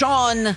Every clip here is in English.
Sean,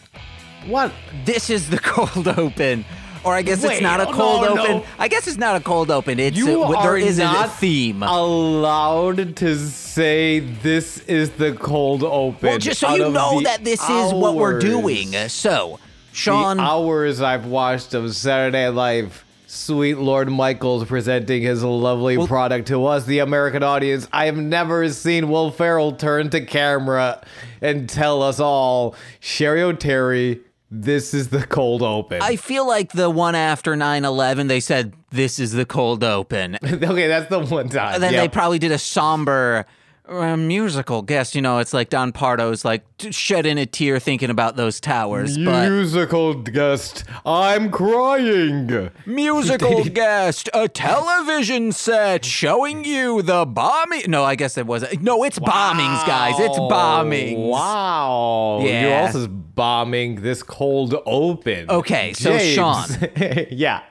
What? this is the cold open. Or I guess it's not a oh, cold no, open. no. I guess it's not a cold open. It's You uh, there is a theme. allowed to say this is the cold open. well, just so you know that this is what we're doing. So, Sean, The hours I've watched of Saturday Night Live, sweet Lord Michaels presenting his lovely product to us, the American audience. I have never seen Will Ferrell turn to camera and tell us all, Cheri Oteri, this is the cold open. I feel like the one after 9/11 they said this is the cold open. okay, that's the one time. And then Yep. they probably did a somber uh, musical guest. You know, it's like Don Pardo's like shedding a tear thinking about those towers. But Musical guest, I'm crying. musical guest, a television set showing you the bombing. No, I guess it wasn't. No, it's bombings, guys. It's bombings. Wow. Yeah. You're also bombing this cold open. Okay, so James. Sean. yeah.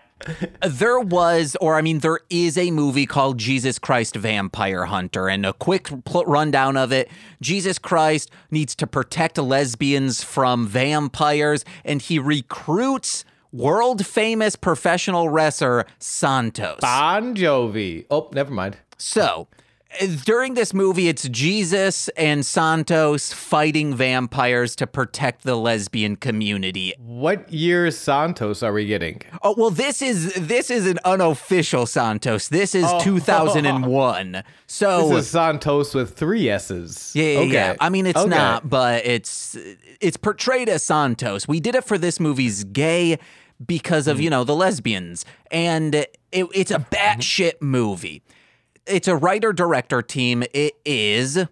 There was, or I mean, there is a movie called Jesus Christ Vampire Hunter, and a quick pl- rundown of it. Jesus Christ needs to protect lesbians from vampires, and he recruits world famous professional wrestler Santos. Bon Jovi. Oh, never mind. So, during this movie, it's Jesus and Santos fighting vampires to protect the lesbian community. What year Santos are we getting? Oh well, this is this is an unofficial Santos. This is 2001. So This is Santos with three S's. Oh. yeah, yeah, okay. yeah. I mean, it's Okay. not, but it's it's portrayed as Santos. We did it for this movie's gay because of mm. you know the lesbians, and it, it's a mm-hmm. batshit movie. It's a writer director team. It is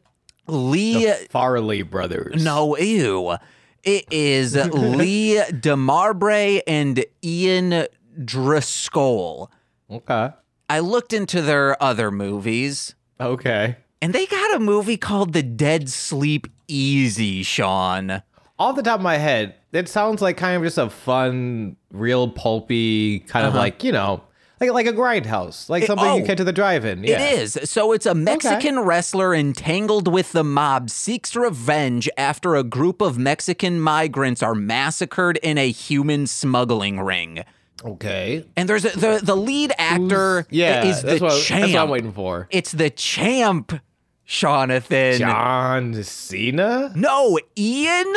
Lee. Farrelly brothers. No, ew. It is Lee DeMarbre and Ian Driscoll. Okay. I looked into their other movies, Okay. and they got a movie called The Dead Sleep Easy, Sean. Off the top of my head, it sounds like kind of just a fun, real pulpy kind of uh-huh. like you know, like like a grindhouse, like something oh. you catch at the drive-in. Yeah. It is. So it's a Mexican wrestler entangled with the mob seeks revenge after a group of Mexican migrants are massacred in a human smuggling ring. Okay. And there's a, the the lead actor Yeah, is the what, champ. that's what I'm waiting for. It's the champ, Jonathan. John Cena. No, Ian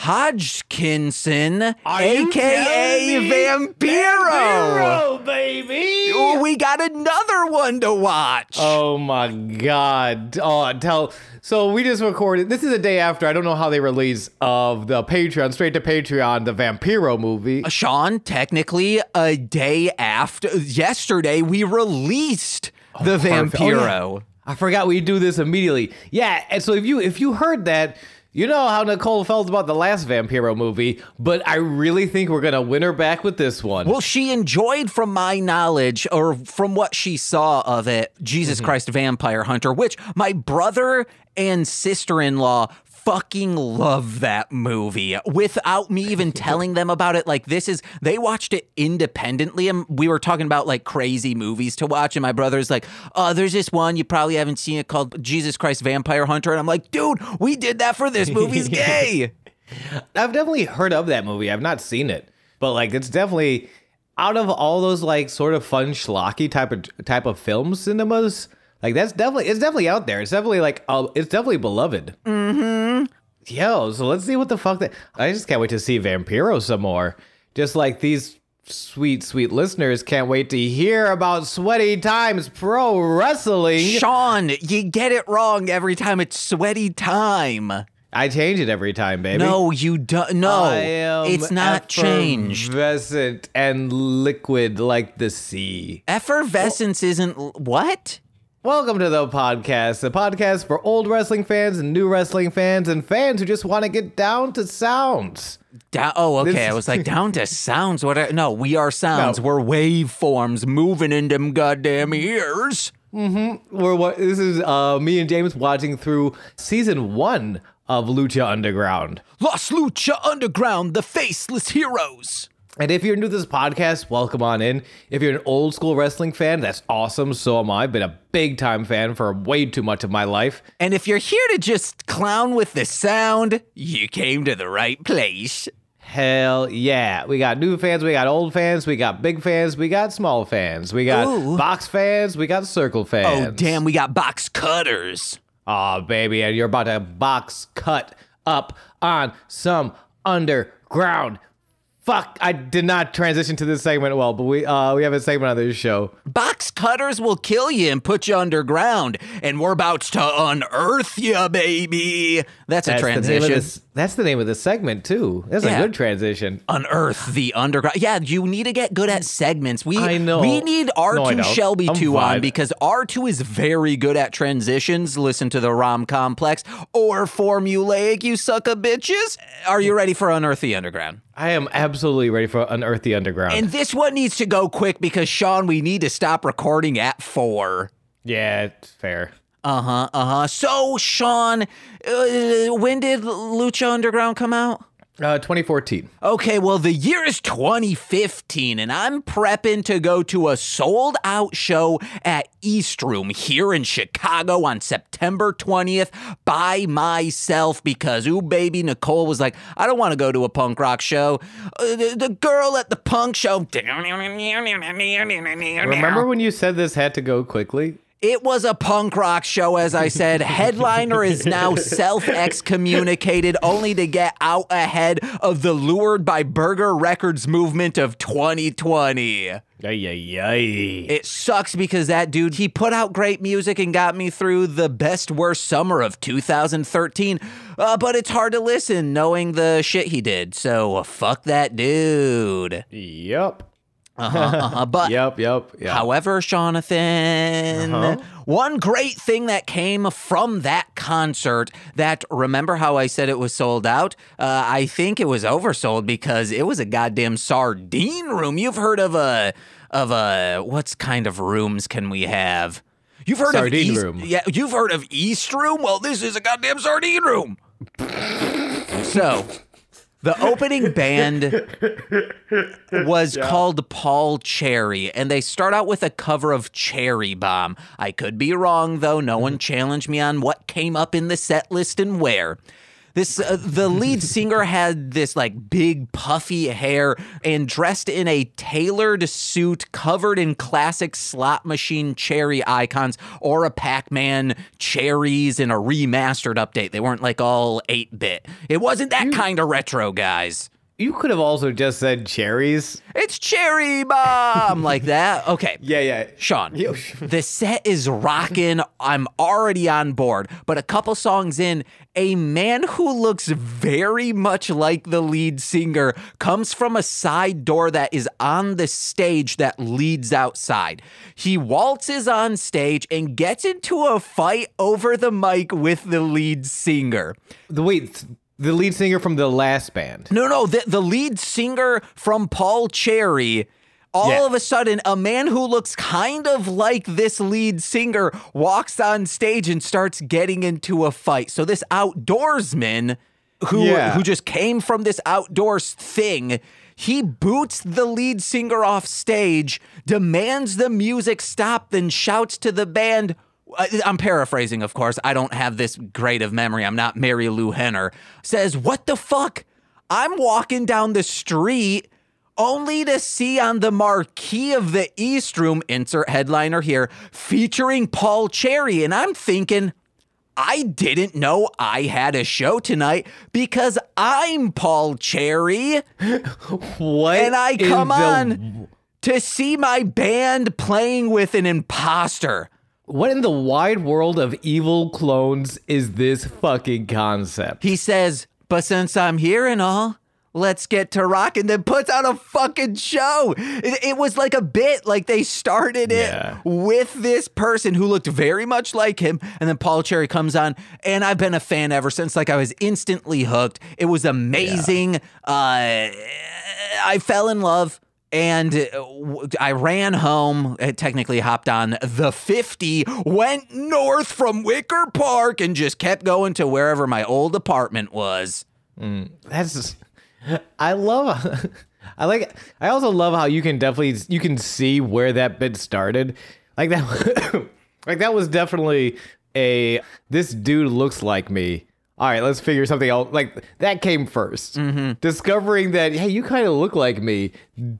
Hodgkinson, Are aka? Vampiro. Vampiro, baby. Oh, we got another one to watch. Oh my god. Oh, tell. So we just recorded. This is a day after. I don't know how they release of the Patreon straight to Patreon the Vampiro movie. Uh, Sean, technically, a day after yesterday, we released oh, the Perfect. Oh, Vampiro. yeah. I forgot we do this immediately. Yeah, and so if you if you heard that, you know how Nicole felt about the last Vampiro movie, but I really think we're gonna win her back with this one. Well, she enjoyed, from my knowledge, or from what she saw of it, Jesus mm-hmm. Christ Vampire Hunter, which my brother and sister in law fucking love that movie without me even telling them about it. Like, this is, they watched it independently, and we were talking about like crazy movies to watch. And my brother's like, Oh, there's this one you probably haven't seen it called Jesus Christ Vampire Hunter. And I'm like, Dude, we did that for this movie's gay. I've definitely heard of that movie. I've not seen it, but like it's definitely out of all those like sort of fun schlocky type of type of film cinemas. Like that's definitely it's definitely out there. It's definitely like uh, it's definitely beloved. Mm-hmm. Yo, so let's see what the fuck that. I just can't wait to see Vampiro some more. Just like these sweet sweet listeners can't wait to hear about Sweaty Times Pro Wrestling. Sean, you get it wrong every time it's sweaty time. I change it every time, baby. No, you don't. No, it's not changed. Effervescent and liquid like the sea. Effervescence isn't what? Welcome to the podcast, the podcast for old wrestling fans and new wrestling fans and fans who just want to get down to sounds. Down, oh, okay. This- I was like down to sounds. What? Are, no, we are sounds. No. We're waveforms moving in them goddamn ears. Mm-hmm. We're what this is uh me and James watching through season 1 of Lucha Underground. Los Lucha Underground, the faceless heroes. And if you're new to this podcast, welcome on in. If you're an old school wrestling fan, that's awesome. So am I. I've been a big time fan for way too much of my life. And if you're here to just clown with the sound, you came to the right place. Hell yeah. We got new fans, we got old fans, we got big fans, we got small fans, we got Ooh. box fans, we got circle fans. Oh, damn, we got box cutters. Aw, baby, and you're about to box cut up on some underground. Fuck, I did not transition to this segment well, but we uh we have a segment on this show. Box cutters will kill you and put you underground, and we're about to unearth you, baby. That's, a That's transition. The this, that's the name of the segment too. That's Yeah. a good transition. unearth the underground. Yeah, you need to get good at segments. We I know. we need R2 No, Shelby I'm 2 on because R2 is very good at transitions. Listen to the Rom Complex or formulaic, you sucker bitches. Are you ready for Unearth the Underground? I am absolutely ready for Unearth the Underground. And this one needs to go quick because Sean, we need to stop recording at four. yeah, it's fair. Uh huh. Uh huh. So, Sean, uh, when did Lucha Underground come out? Uh 2014. Okay, well, the year is 2015, and I'm prepping to go to a sold out show at East Room here in Chicago on September 20th by myself because, ooh, baby, Nicole was like, I don't want to go to a punk rock show. Uh, the, the girl at the punk show. Remember when you said this had to go quickly? It was a punk rock show, as I said. Headliner is now self excommunicated only to get out ahead of the Lured by Burger Records movement of 2020. Ay, ay, ay. It sucks because that dude, he put out great music and got me through the best worst summer of 2013. Uh, but it's hard to listen knowing the shit he did. So uh, fuck that dude. Yep. Uh-huh, uh-huh. But Yep, yep, yeah. However, Jonathan, Uh-huh. one great thing that came from that concert that remember how I said it was sold out? Uh, I think it was oversold because it was a goddamn sardine room. You've heard of a of a what's kind of rooms can we have? You've heard Sardine of East, room. Yeah, you've heard of East Room? Well, this is a goddamn sardine room. so, the opening band was called Paul Cherry, and they start out with a cover of Cherry Bomb. I could be wrong, though. No one mm-hmm. challenged me on what came up in the set list and where. This uh, the lead singer had this like big puffy hair and dressed in a tailored suit covered in classic slot machine cherry icons or a Pac-Man cherries in a remastered update. They weren't like all 8-bit. It wasn't that kind of retro, guys. You could have also just said cherries. It's cherry bomb like that. Okay. Yeah, yeah. Sean, the set is rocking. I'm already on board. But a couple songs in, a man who looks very much like the lead singer comes from a side door that is on the stage that leads outside. He waltzes on stage and gets into a fight over the mic with the lead singer. The wait, the lead singer from the last band. No, no, the, the lead singer from Paul Cherry. All Yeah. of a sudden, a man who looks kind of like this lead singer walks on stage and starts getting into a fight. So this outdoorsman who Yeah. who just came from this outdoors thing, he boots the lead singer off stage, demands the music stop, then shouts to the band. I- I'm paraphrasing, of course. I don't have this great of memory. I'm not Marilu Henner. Says, What the fuck? I'm walking down the street only to see on the marquee of the East Room, insert headliner here, featuring Paul Cherry. And I'm thinking, I didn't know I had a show tonight because I'm Paul Cherry What? and I come the- on to see my band playing with an imposter. What in the wide world of evil clones is this fucking concept? He says, But since I'm here and all, let's get to rock and then puts out a fucking show. It, it was like a bit, like they started it Yeah. with this person who looked very much like him. And then Paul Cherry comes on, and I've been a fan ever since. Like I was instantly hooked. It was amazing. Uh, I fell in love. And I ran home, uh, technically hopped on the 50, went north from Wicker Park, and just kept going to wherever my old apartment was. That's just, I love I like. I also love how you can definitely you can see where that bit started. Like that, like that was definitely a this dude looks like me. All right, let's figure something out. Like that came 1st mm-hmm. Discovering that hey, you kind of look like me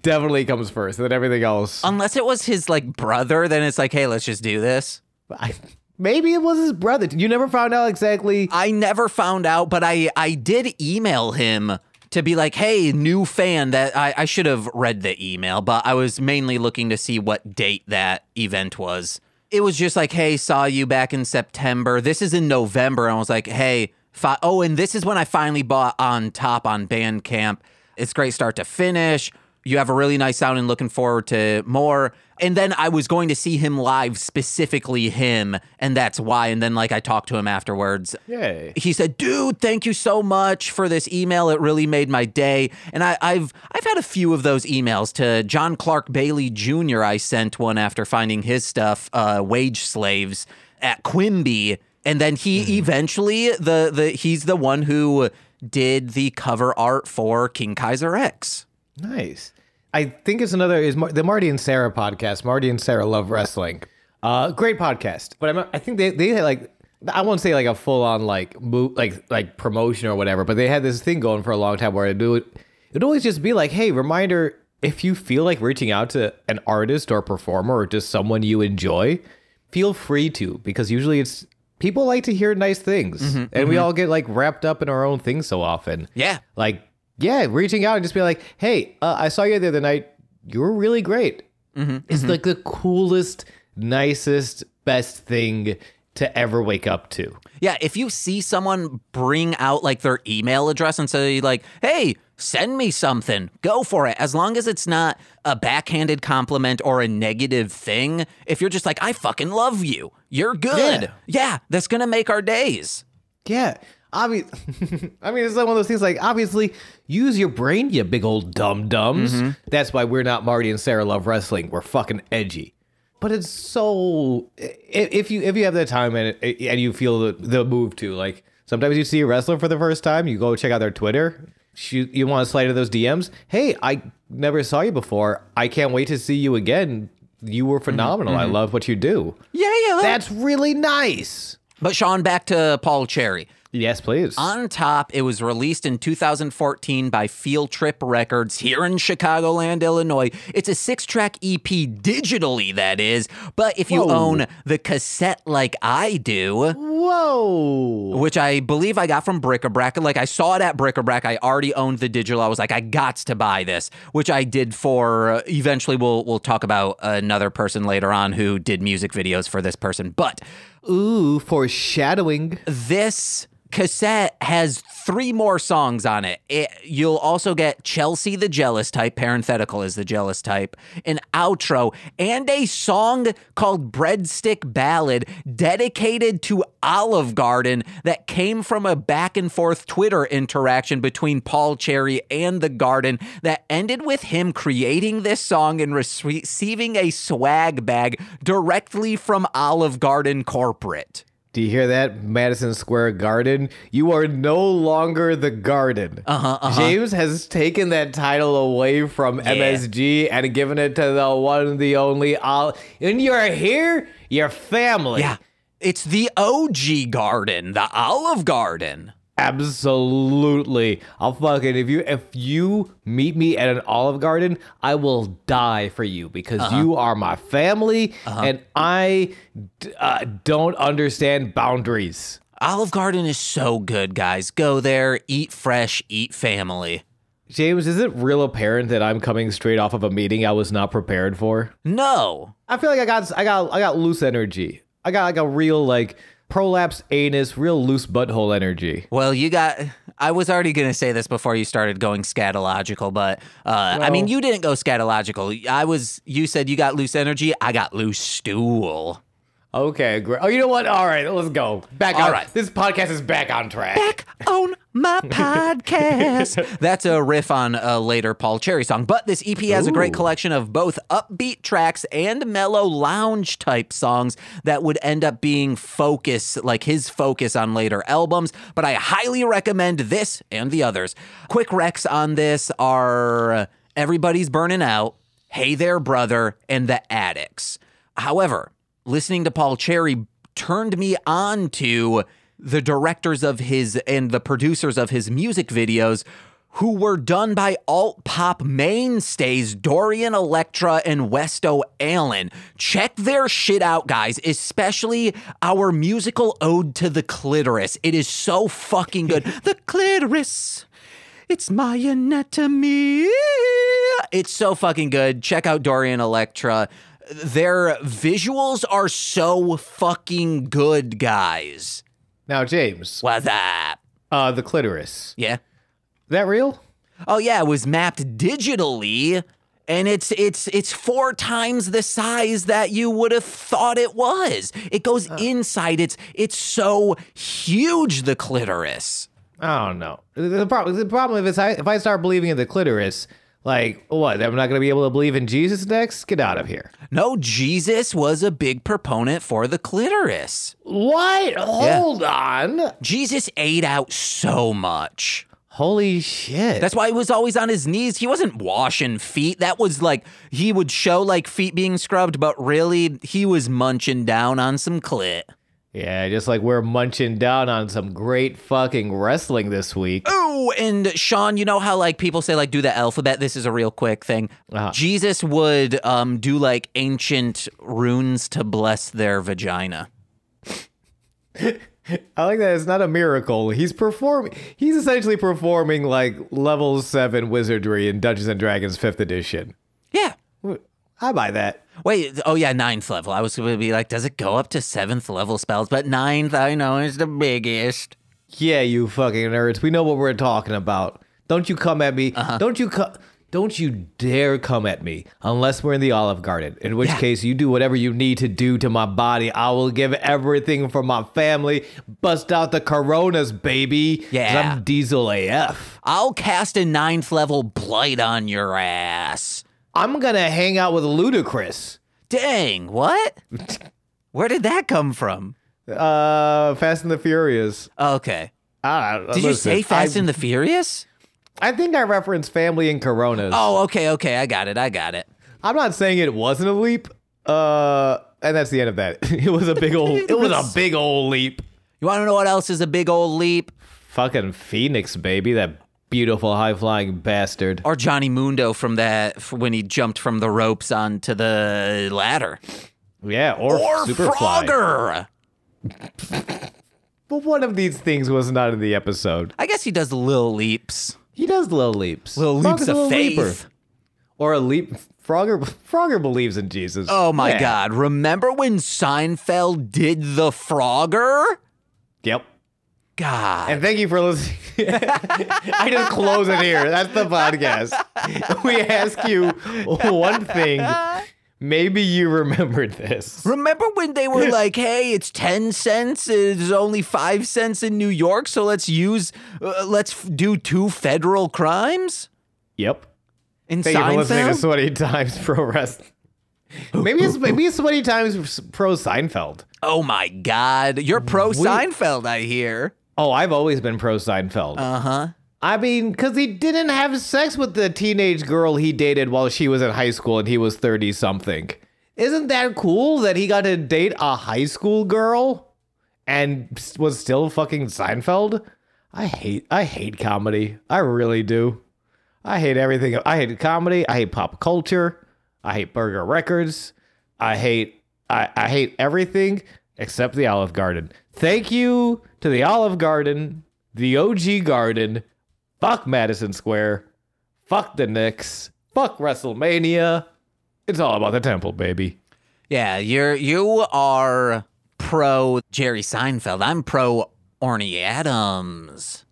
definitely comes first, and then everything else. Unless it was his like brother, then it's like, hey, let's just do this. I, maybe it was his brother. You never found out exactly. I never found out, but I I did email him to be like, hey, new fan. That I, I should have read the email, but I was mainly looking to see what date that event was. It was just like, hey, saw you back in September. This is in November. And I was like, hey, fi- oh, and this is when I finally bought on top on Bandcamp. It's great start to finish. You have a really nice sound and looking forward to more. And then I was going to see him live, specifically him, and that's why. And then like I talked to him afterwards. Yay. He said, "Dude, thank you so much for this email. It really made my day." And I, I've I've had a few of those emails to John Clark Bailey Jr. I sent one after finding his stuff, uh, "Wage Slaves" at Quimby, and then he eventually the the he's the one who did the cover art for King Kaiser X. Nice. I think it's another is the Marty and Sarah podcast. Marty and Sarah love wrestling. Uh, great podcast. But I'm, I think they they had like I won't say like a full on like mo- like like promotion or whatever, but they had this thing going for a long time where it would it'd always just be like, hey, reminder if you feel like reaching out to an artist or performer or just someone you enjoy, feel free to because usually it's people like to hear nice things, mm-hmm, and we mm-hmm. all get like wrapped up in our own things so often. Yeah. Like, yeah, reaching out and just be like, hey, uh, I saw you the other night. You were really great. Mm-hmm, it's like the coolest, nicest, best thing to ever wake up to. Yeah, if you see someone bring out like their email address and say like, "Hey, send me something." Go for it. As long as it's not a backhanded compliment or a negative thing. If you're just like, "I fucking love you. You're good." Yeah. Yeah, that's going to make our days. Yeah. Obvi- I mean, it's like one of those things like, obviously, use your brain, you big old dum dums. Mm-hmm. That's why we're not Marty and Sarah Love Wrestling. We're fucking edgy. But it's so if you if you have the time and and you feel the, the move to like sometimes you see a wrestler for the first time, you go check out their Twitter. Shoot, you want to slide to those DMs. Hey, I never saw you before. I can't wait to see you again. You were mm-hmm, phenomenal. I mm-hmm. love what you do. Yeah, yeah. That's really nice. but Sean, back to Paul Cherry. Yes, please. On top, it was released in 2014 by Field Trip Records here in Chicagoland, Illinois. It's a six track EP digitally, that is. But if you Whoa. own the cassette like I do, Whoa. which I believe I got from Bric-a-Brac. Like I saw it at Bric-a-Brac. I already owned the digital. I was like, I got to buy this, which I did for. Uh, eventually, we'll we'll talk about another person later on who did music videos for this person. But Ooh, foreshadowing. this cassette has three more songs on it. it. You'll also get Chelsea the Jealous Type, parenthetical is the Jealous Type, an outro, and a song called Breadstick Ballad dedicated to Olive Garden that came from a back and forth Twitter interaction between Paul Cherry and the Garden that ended with him creating this song and receiving a swag bag directly from Olive Garden corporate. Do you hear that, Madison Square Garden? You are no longer the Garden. Uh-huh, uh-huh. James has taken that title away from MSG and given it to the one, the only. Ol- and you're here, your family. Yeah. It's the OG garden, the Olive Garden. Absolutely. I'll fucking if you if you meet me at an Olive Garden, I will die for you because Uh-huh. you are my family and I d- uh, don't understand boundaries. Olive Garden is so good, guys. Go there, eat fresh, eat family. James, is it real apparent that I'm coming straight off of a meeting I was not prepared for? No. I feel like I got I got I got loose energy. I got like a real like prolapse anus, real loose butthole energy. Well, you got. I was already going to say this before you started going scatological, but uh, I mean, you didn't go scatological. I was. You said you got loose energy. I got loose stool. Okay, great. Oh, you know what? All right, let's go. Back All on. right. This podcast is back on track. back on my podcast. That's a riff on a later Paul Cherry song. But this EP has a great collection of both upbeat tracks and mellow lounge type songs that would end up being focus, like his focus on later albums. But I highly recommend this and the others. Quick recs on this are. Uh, Everybody's Burning Out, Hey There Brother, and The Addicts. However, listening to Paul Cherry turned me on to the directors of his and the producers of his music videos who were done by alt pop mainstays Dorian Electra and Weston Allen. Check their shit out, guys, especially our musical ode to the clitoris. It is so fucking good. the clitoris. It's my anatomy. It's so fucking good. Check out Dorian Electra. Their visuals are so fucking good, guys. Now, James, What's up? uh, the clitoris. Yeah. That real? Oh yeah, it was mapped digitally and it's it's it's four times the size that you would have thought it was. It goes inside. It's it's so huge the clitoris. I don't know. The, problem, the problem if it's I, if I start believing in the clitoris, like what? I'm not going to be able to believe in Jesus next. Get out of here. No, Jesus was a big proponent for the clitoris. What? Hold on. Jesus ate out so much. Holy shit. That's why he was always on his knees. He wasn't washing feet. That was like he would show like feet being scrubbed, but really he was munching down on some clit. Yeah, just like we're munching down on some great fucking wrestling this week. Oh, and Sean, you know how like people say like do the alphabet? This is a real quick thing. Uh-huh. Jesus would um do like ancient runes to bless their vagina. I like that it's not a miracle. He's performing. He's essentially performing like level seven wizardry in Dungeons and Dragons fifth edition. Yeah. I buy that. Wait, oh yeah, ninth level. I was going to be like, does it go up to seventh level spells? But ninth, I know, is the biggest. Yeah, you fucking nerds. We know what we're talking about. Don't you come at me. Uh-huh. Don't you come. Don't you dare come at me unless we're in the Olive Garden. In which Yeah. case, you do whatever you need to do to my body. I will give everything for my family. Bust out the Coronas, baby. Yeah. I'm Diesel AF. I'll cast a ninth level blight on your ass. I'm gonna hang out with Ludacris. Dang, what? Where did that come from? Uh, Fast and the Furious. Okay. Ah, Did you say Fast I, and the Furious? I think I referenced family and Coronas. Oh, okay, okay. I got it. I got it. I'm not saying it wasn't a leap. Uh, and that's the end of that. It was a big old. it was a big old leap. You want to know what else is a big old leap? Fucking Phoenix, baby. That beautiful high flying bastard. Or Johnny Mundo from that when he jumped from the ropes onto the ladder. Yeah, or, Or Superfly. Frogger. But one of these things was not in the episode. I guess he does little leaps. He does little leaps. Little Frog leaps of little faith. leaper. Or a leap. Frogger. Frogger believes in Jesus. Oh my Yeah. God. Remember when Seinfeld did the Frogger? Yep. God. And thank you for listening. I just close it here. That's the podcast. We ask you one thing. Maybe you remembered this. Remember when they were like, "Hey, it's ten cents. It's only five cents in New York, so let's use, uh, let's f- do two federal crimes." Yep. In Thank you for listening to Sweaty Times Pro Wrestling. Maybe it's maybe it's Sweaty Times Pro Seinfeld. oh my God, you're pro Seinfeld. I hear. Oh, I've always been pro Seinfeld. Uh huh. I mean, because he didn't have sex with the teenage girl he dated while she was in high school and he was 30 something. Isn't that cool that he got to date a high school girl and was still fucking Seinfeld? I hate I hate comedy. I really do. I hate everything. I hate comedy. I hate pop culture. I hate Burger Records. I hate I, I hate everything except the Olive Garden. Thank you to the Olive Garden, the OG Garden. Fuck Madison Square. Fuck the Knicks. Fuck WrestleMania. It's all about the temple, baby. Yeah, you're you are pro Jerry Seinfeld. I'm pro Orny Adams.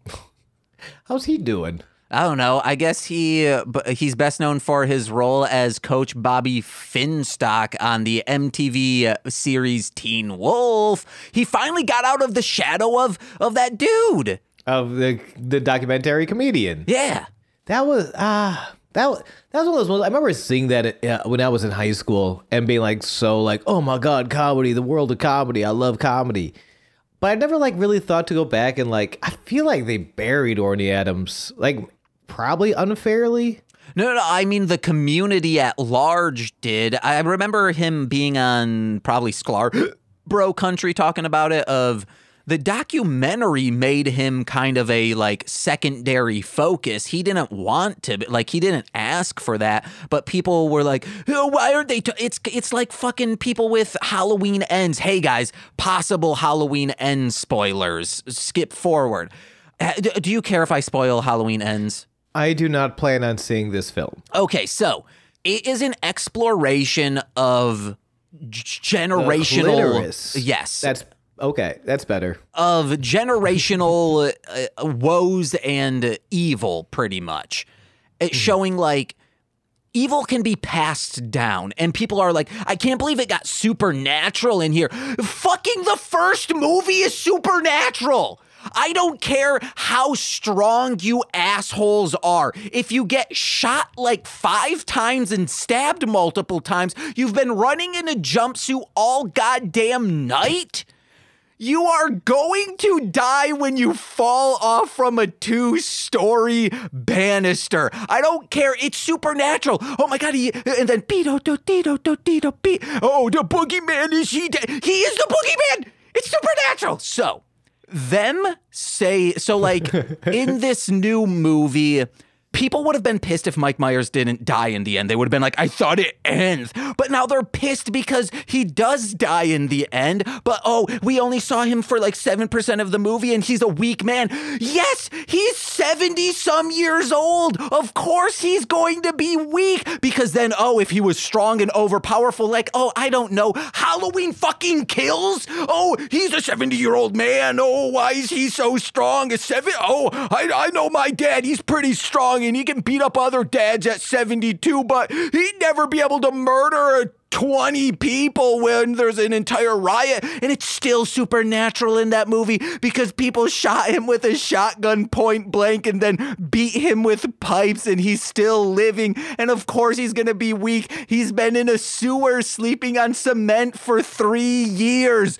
How's he doing? I don't know. I guess he uh, he's best known for his role as Coach Bobby Finstock on the MTV uh, series Teen Wolf. He finally got out of the shadow of of that dude. Of the the documentary comedian. Yeah. That was ah that was that was one of those ones. I remember seeing that uh, when I was in high school and being like so like oh my god comedy the world of comedy I love comedy, but I never like really thought to go back and like I feel like they buried Orny Adams like probably unfairly. No, no, I mean the community at large did. I remember him being on probably Sklar Bro Country talking about it of the documentary made him kind of a like secondary focus. He didn't want to, like he didn't ask for that, but people were like, oh, "Why aren't they?" T-? It's it's like fucking people with Halloween ends. Hey guys, possible Halloween end spoilers. Skip forward. Do you care if I spoil Halloween ends? I do not plan on seeing this film. Okay, so it is an exploration of generational. Yes, That's okay. That's better. of generational uh, woes and evil, pretty much. It's showing like evil can be passed down, and people are like, I can't believe it got supernatural in here. Fucking the first movie is supernatural. I don't care how strong you assholes are. If you get shot like five times and stabbed multiple times, you've been running in a jumpsuit all goddamn night. You are going to die when you fall off from a two story banister. I don't care. It's supernatural. Oh my God. He, and then, Pito, do, tito, do, tito, Pete. Oh, the boogeyman is he dead? He is the boogeyman. It's supernatural. So, them say, so like in this new movie, people would have been pissed if Mike Myers didn't die in the end. They would have been like, I thought it ends. But now they're pissed because he does die in the end. But oh, we only saw him for like 7% of the movie and he's a weak man. Yes, he's 70 some years old. Of course he's going to be weak because then, oh, if he was strong and overpowerful, like, oh, I don't know, Halloween fucking kills? Oh, he's a 70 year old man. Oh, why is he so strong? A seven? Oh, I, I know my dad. He's pretty strong and he can beat up other dads at 72, but he'd never be able to murder 20 people when there's an entire riot. And it's still supernatural in that movie because people shot him with a shotgun point blank and then beat him with pipes and he's still living. And of course, he's going to be weak. He's been in a sewer sleeping on cement for three years.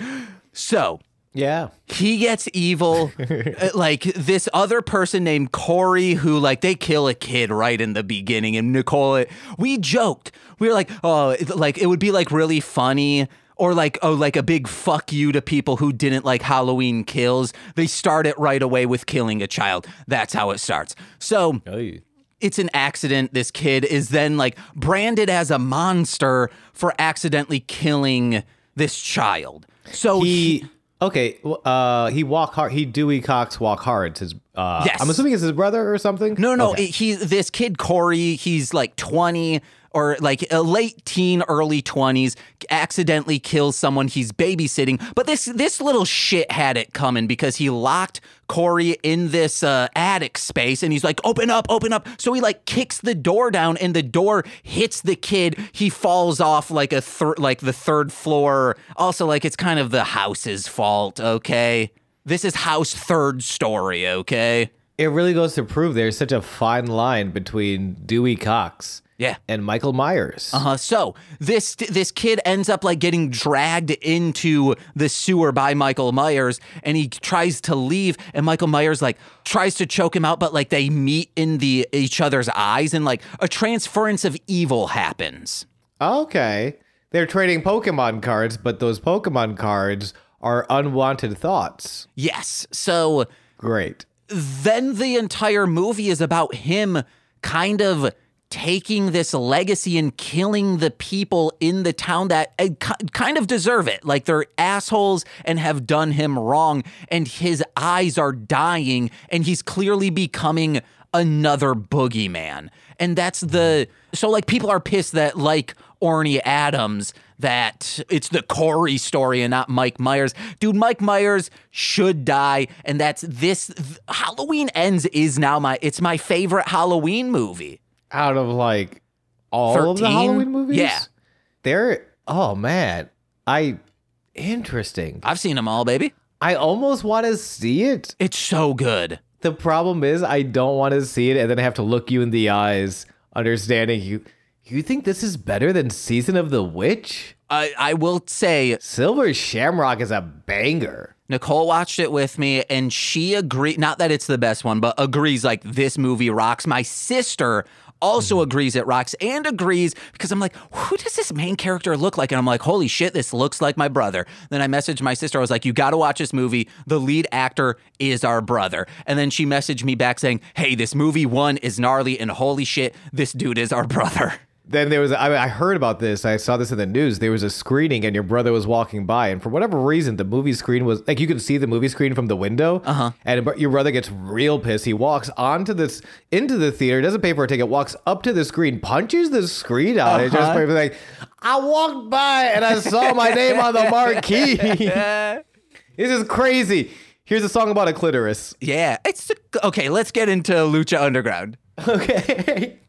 So, Yeah. he gets evil Uh, like this other person named corey who like they kill a kid right in the beginning and nicole we joked we were like oh like it would be like really funny or like oh like a big fuck you to people who didn't like halloween kills they start it right away with killing a child that's how it starts so Oy. it's an accident. This kid is then like branded as a monster for accidentally killing this child. So He okay. Uh, he walk hard. He Dewey Cox walk hard. His uh, Yes. I'm assuming it's his brother or something. No, no, Okay. he this kid Corey, he's like 20 or like a late teen, early 20s, accidentally kills someone he's babysitting. But this this little shit had it coming because he locked Corey in this uh, attic space and he's like, "Open up, open up." So he like kicks the door down and the door hits the kid. He falls off like a third like the third floor. Also like it's kind of the house's fault, okay? This is house third story, okay? It really goes to prove there's such a fine line between Dewey Cox Yeah. and Michael Myers. Uh-huh. So this this kid ends up like getting dragged into the sewer by Michael Myers, and he tries to leave, and Michael Myers like tries to choke him out, but like they meet in the each other's eyes, and like a transference of evil happens. Okay. They're trading Pokemon cards, but those Pokemon cards are unwanted thoughts. Yes. So Great. then the entire movie is about him kind of taking this legacy and killing the people in the town that uh, kind of deserve it. Like they're assholes and have done him wrong, and his eyes are dying, and he's clearly becoming another boogeyman. And that's the so like people are pissed that like Orny Adams that it's the Corey story and not Mike Myers. Dude, Mike Myers should die and that's this th- Halloween Ends is now my it's my favorite Halloween movie. Out of like all of the Halloween movies? Yeah. They're oh man. I interesting. I've seen them all, baby. I almost want to see it. It's so good. The problem is I don't want to see it and then I have to look you in the eyes, understanding you you think this is better than Season of the Witch? I I will say Silver Shamrock is a banger. Nicole watched it with me and she agreed not that it's the best one, but agrees like this movie rocks. My sister also agrees it rocks and agrees because I'm like, who does this main character look like? And I'm like, holy shit, this looks like my brother. Then I messaged my sister. I was like, you got to watch this movie. The lead actor is our brother. And then she messaged me back saying, hey, this movie one is gnarly and holy shit, this dude is our brother. then there was I, mean, I heard about this. I saw this in the news. There was a screening and your brother was walking by and for whatever reason the movie screen was like you could see the movie screen from the window uh-huh. and your brother gets real pissed. He walks onto this into the theater doesn't pay for a ticket walks up to the screen punches the screen out. Uh-huh. and just like i walked by and i saw my name on the marquee. This is crazy. Here's a song about a clitoris. Yeah it's okay let's get into lucha underground. Okay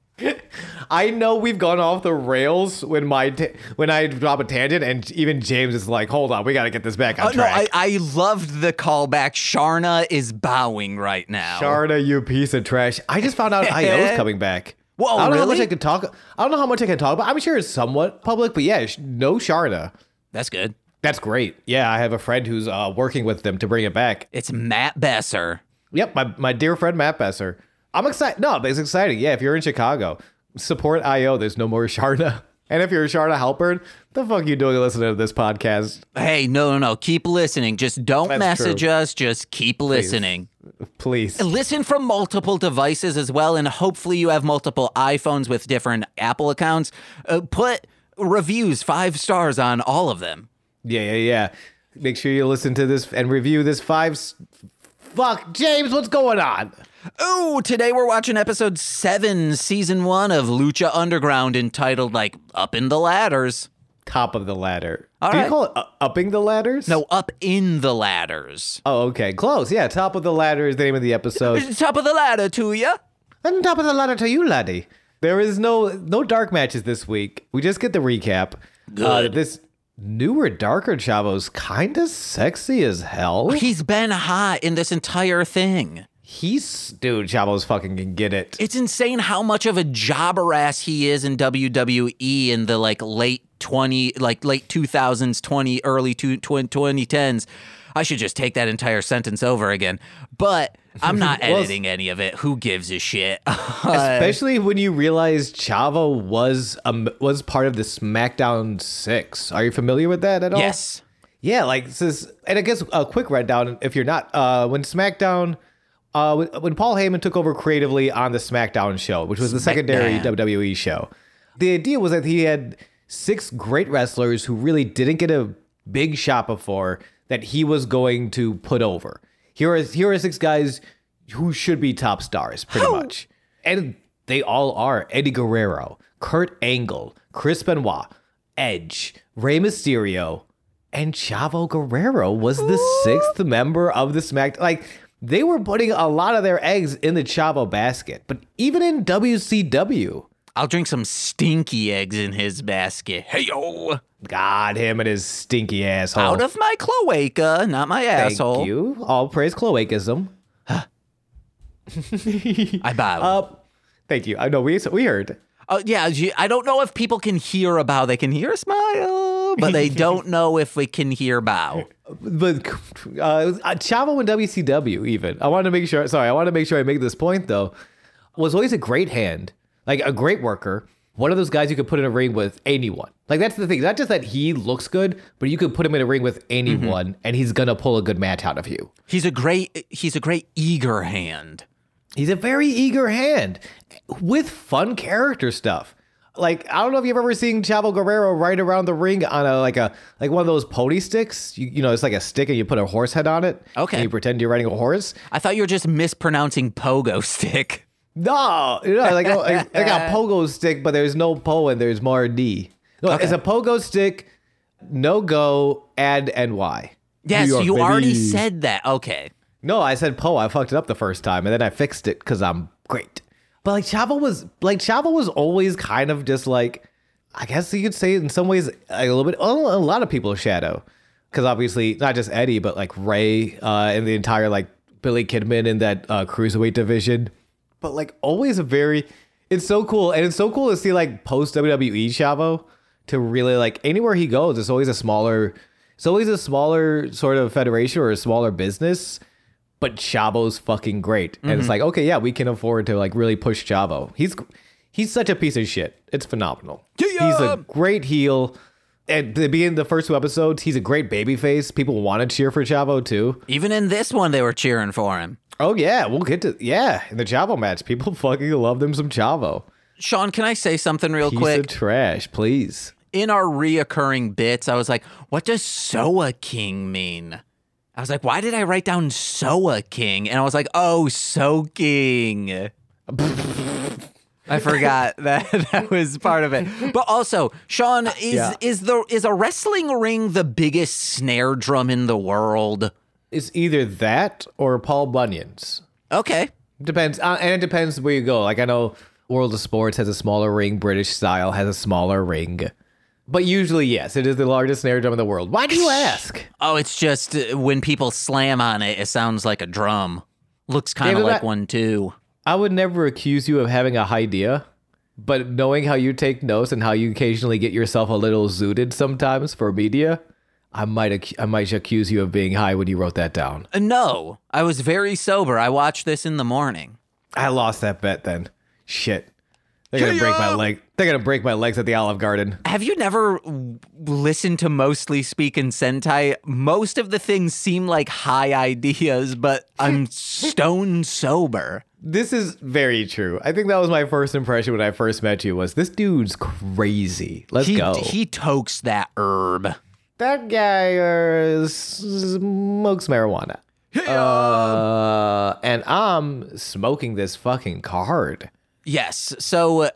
I know we've gone off the rails when my t- when I drop a tangent, and even James is like, "Hold on, we got to get this back on uh, track." No, I, I loved the callback. Charna is bowing right now. Charna, you piece of trash! I just found out is coming back. Whoa, I don't really? know how much I can talk. I don't know how much I can talk about. I'm sure it's somewhat public, but yeah, no Charna. That's good. That's great. Yeah, I have a friend who's uh, working with them to bring it back. It's Matt Besser. Yep, my, my dear friend Matt Besser. I'm excited. No, but it's exciting. Yeah, if you're in Chicago, support IO. There's no more Charna. And if you're a Charna Halpern, the fuck are you doing listening to this podcast? Hey, no, no, no. Keep listening. Just don't That's message true. us. Just keep listening. Please. Listen from multiple devices as well. And hopefully you have multiple iPhones with different Apple accounts. Uh, put reviews, five stars on all of them. Yeah, yeah, yeah. Make sure you listen to this and review this five. Fuck, James, what's going on? Oh, today we're watching episode seven, season one of Lucha Underground, entitled like "Up in the Ladders." Top of the ladder. All Do right. you call it uh, upping the ladders? No, up in the ladders. Oh, okay, close. Yeah, top of the ladder is the name of the episode. Top of the ladder to you. And top of the ladder to you, laddie. There is no no dark matches this week. We just get the recap. Good. Uh, this newer, darker Chavo's kind of sexy as hell. He's been hot in this entire thing. He's dude, Chavo's fucking can get it. It's insane how much of a jobber ass he is in WWE in the like late 20 like late 2000s, 20 early 2010s. I should just take that entire sentence over again. But I'm not well, editing any of it. Who gives a shit? Especially when you realize Chavo was um, was part of the SmackDown 6. Are you familiar with that at all? Yes. Yeah, like this is, and I guess a quick rundown if you're not uh when SmackDown uh, when Paul Heyman took over creatively on the SmackDown show, which was the secondary WWE show, the idea was that he had six great wrestlers who really didn't get a big shot before that he was going to put over. Here are here are six guys who should be top stars, pretty much, and they all are Eddie Guerrero, Kurt Angle, Chris Benoit, Edge, Rey Mysterio, and Chavo Guerrero was the sixth member of the SmackDown. Like they were putting a lot of their eggs in the Chavo basket. But even in WCW, I'll drink some stinky eggs in his basket. Hey yo. God, him and his stinky asshole. Out of my cloaca, not my asshole. Thank you. All praise cloacasm. I bow. Uh, thank you. I know we we heard. Oh yeah, I don't know if people can hear a bow. They can hear a smile, but they don't know if we can hear bow. But uh, Chavo and WCW, even I wanted to make sure. Sorry, I want to make sure I make this point though. Was always a great hand, like a great worker. One of those guys you could put in a ring with anyone. Like that's the thing. Not just that he looks good, but you could put him in a ring with anyone, mm-hmm. and he's gonna pull a good match out of you. He's a great. He's a great eager hand. He's a very eager hand with fun character stuff. Like I don't know if you've ever seen Chavo Guerrero ride around the ring on a like a like one of those pony sticks. You, you know, it's like a stick and you put a horse head on it. Okay. And you pretend you're riding a horse. I thought you were just mispronouncing pogo stick. No, you know, like, like, like a pogo stick, but there's no po and there's more D. No, okay. it's a pogo stick. No go. Add NY. Yes, York, you baby. already said that. Okay. No, I said po. I fucked it up the first time, and then I fixed it because I'm great. But like Chavo was like Chavo was always kind of just like I guess you could say in some ways a little bit a lot of people shadow because obviously not just Eddie but like Rey uh, and the entire like Billy Kidman in that uh, cruiserweight division. But like always a very it's so cool and it's so cool to see like post WWE Chavo to really like anywhere he goes it's always a smaller it's always a smaller sort of federation or a smaller business but Chavo's fucking great. And mm-hmm. it's like, okay, yeah, we can afford to like really push Chavo. He's He's such a piece of shit. It's phenomenal. Yeah. He's a great heel. At the beginning of the first two episodes, he's a great babyface. People want to cheer for Chavo too. Even in this one, they were cheering for him. Oh yeah, we'll get to yeah in the Chavo match. People fucking love them some Chavo. Sean, can I say something real Piece quick? of trash, please. in our reoccurring bits, I was like, what does Soa King mean? I was like, why did I write down Soa King? And I was like, oh, soaking. I forgot that that was part of it. But also, Sean, is Yeah. is the is a wrestling ring the biggest snare drum in the world? It's either that or Paul Bunyan's. Okay. Depends, uh, and it depends where you go. Like I know World of Sports has a smaller ring, British style has a smaller ring, but usually yes, it is the largest snare drum in the world. Why do you ask? Oh, it's just uh, when people slam on it, it sounds like a drum. Looks kind of like that- one too. I would never accuse you of having a high idea, but knowing how you take notes and how you occasionally get yourself a little zooted sometimes for media, I might I might accuse you of being high when you wrote that down. Uh, No, I was very sober. I watched this in the morning. I lost that bet then. Shit. They're gonna break my leg. They're gonna break my legs at the Olive Garden. Have you never listened to Mostly Speakin' Sentai? Most of the things seem like high ideas, but I'm stone sober. This is very true. I think that was my first impression when I first met you. Was this dude's crazy? Let's He go. he tokes that herb. that guy uh, smokes marijuana. Uh, and I'm smoking this fucking card. Yes. So uh,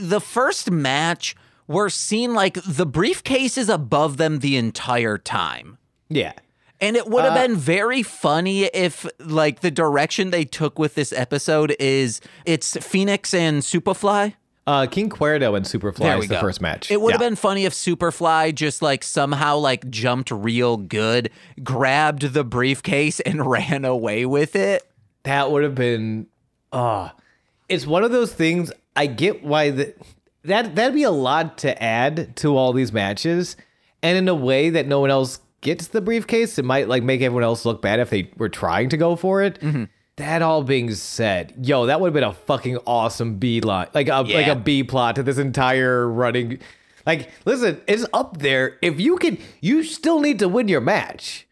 the first match, we're seeing like the briefcase is above them the entire time. Yeah. And it would have been very funny if, like, the direction they took with this episode is it's Phoenix and Superfly. Uh, King Cuerno and Superfly is the go. first match. It would have Yeah. been funny if Superfly just like somehow like jumped real good, grabbed the briefcase and ran away with it. That would have been. Uh, it's one of those things. I get why the, that that'd be a lot to add to all these matches, and in a way that no one else gets the briefcase. It might like make everyone else look bad if they were trying to go for it. Mm-hmm. That all being said, yo, that would have been a fucking awesome B line, like a like a B plot to this entire running. Like, listen, it's up there. If you can, you still need to win your match.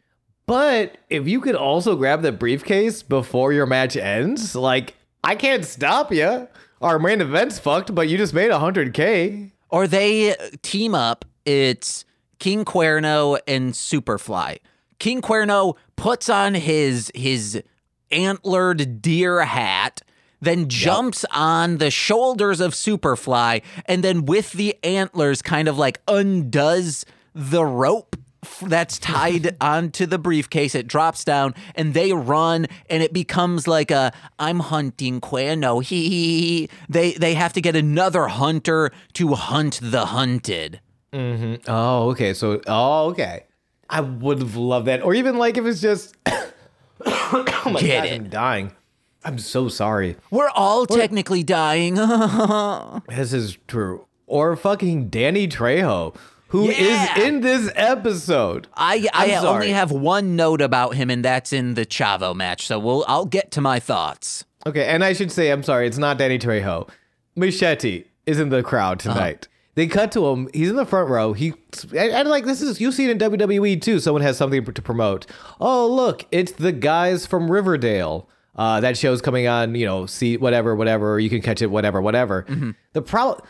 But if you could also grab the briefcase before your match ends, like I can't stop you. Our main event's fucked, but you just made 100k. Or they team up. It's King Cuerno and Superfly. King Cuerno puts on his his antlered deer hat, then jumps on the shoulders of Superfly, and then with the antlers kind of like undoes the rope that's tied onto the briefcase. It drops down and they run and it becomes like a I'm hunting hee hee. They they have to get another hunter to hunt the hunted. Mm-hmm. Oh, okay. So, oh, okay. I would have loved that. Or even like if it's just, oh my Get god, it. I'm dying. I'm so sorry. We're all technically dying. This is true. Or fucking Danny Trejo, who is Yeah. in this episode. I I only have one note about him, and that's in the Chavo match. So we'll I'll get to my thoughts. Okay, and I should say, I'm sorry, it's not Danny Trejo. Machete is in the crowd tonight. They cut to him. He's in the front row. He and, like this is you see it in WWE too. Someone has something to promote. Oh look, it's the guys from Riverdale. Uh, that show's coming on. You know, see whatever, whatever. You can catch it, whatever, whatever. The problem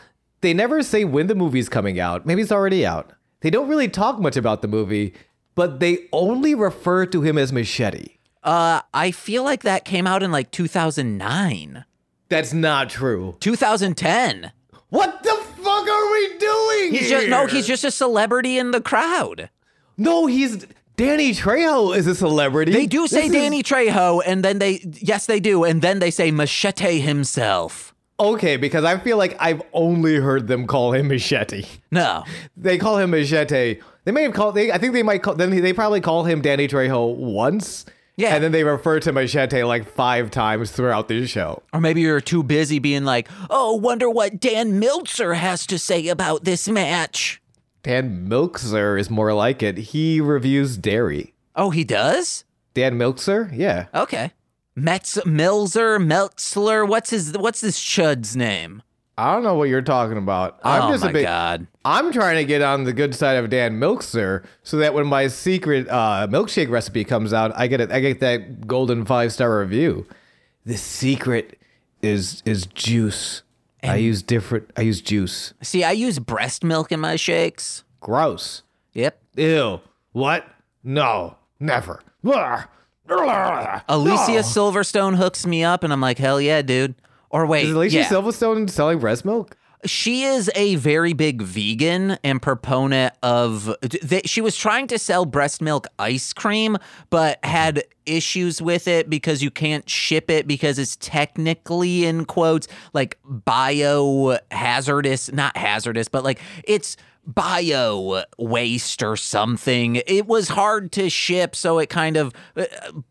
they never say when the movie's coming out. Maybe it's already out. They don't really talk much about the movie, but they only refer to him as Machete. Uh, I feel like that came out in like 2009, That's not true. 2010. What the fuck are we doing He's here? just no, he's just a celebrity in the crowd. no, he's Danny Trejo is a celebrity. They do say This is- Danny Trejo, and then they yes they do, and then they say Machete himself. Okay because I feel like I've only heard them call him Machete. No, They call him Machete. They may have called. They, I think they might call. Then they probably call him Danny Trejo once. Yeah. and then they refer to Machete like five times throughout the show. or maybe you're too busy being like, oh, wonder what Dan Miltzer has to say about this match. Dan Milkser is more like it. He reviews dairy. Oh, he does. Dan Milkser, yeah. Okay. Metz Milzer Meltzler. What's his What's this chud's name? I don't know what you're talking about. I'm oh just my a bit. god. I'm trying to get on the good side of Dan Milkster so that when my secret uh, milkshake recipe comes out, I get it. I get that golden five star review. The secret is is juice. I use different. I use juice. See, I use breast milk in my shakes. Gross. Yep. Ew. What? No. Never. Ugh. Alicia Silverstone hooks me up, and I'm like, hell yeah, dude. Or wait, Is Alicia yeah. Silverstone selling breast milk? she is a very big vegan and proponent of she was trying to sell breast milk ice cream but had issues with it because you can't ship it because it's technically in quotes like bio hazardous not hazardous but like it's bio waste or something it was hard to ship so it kind of uh,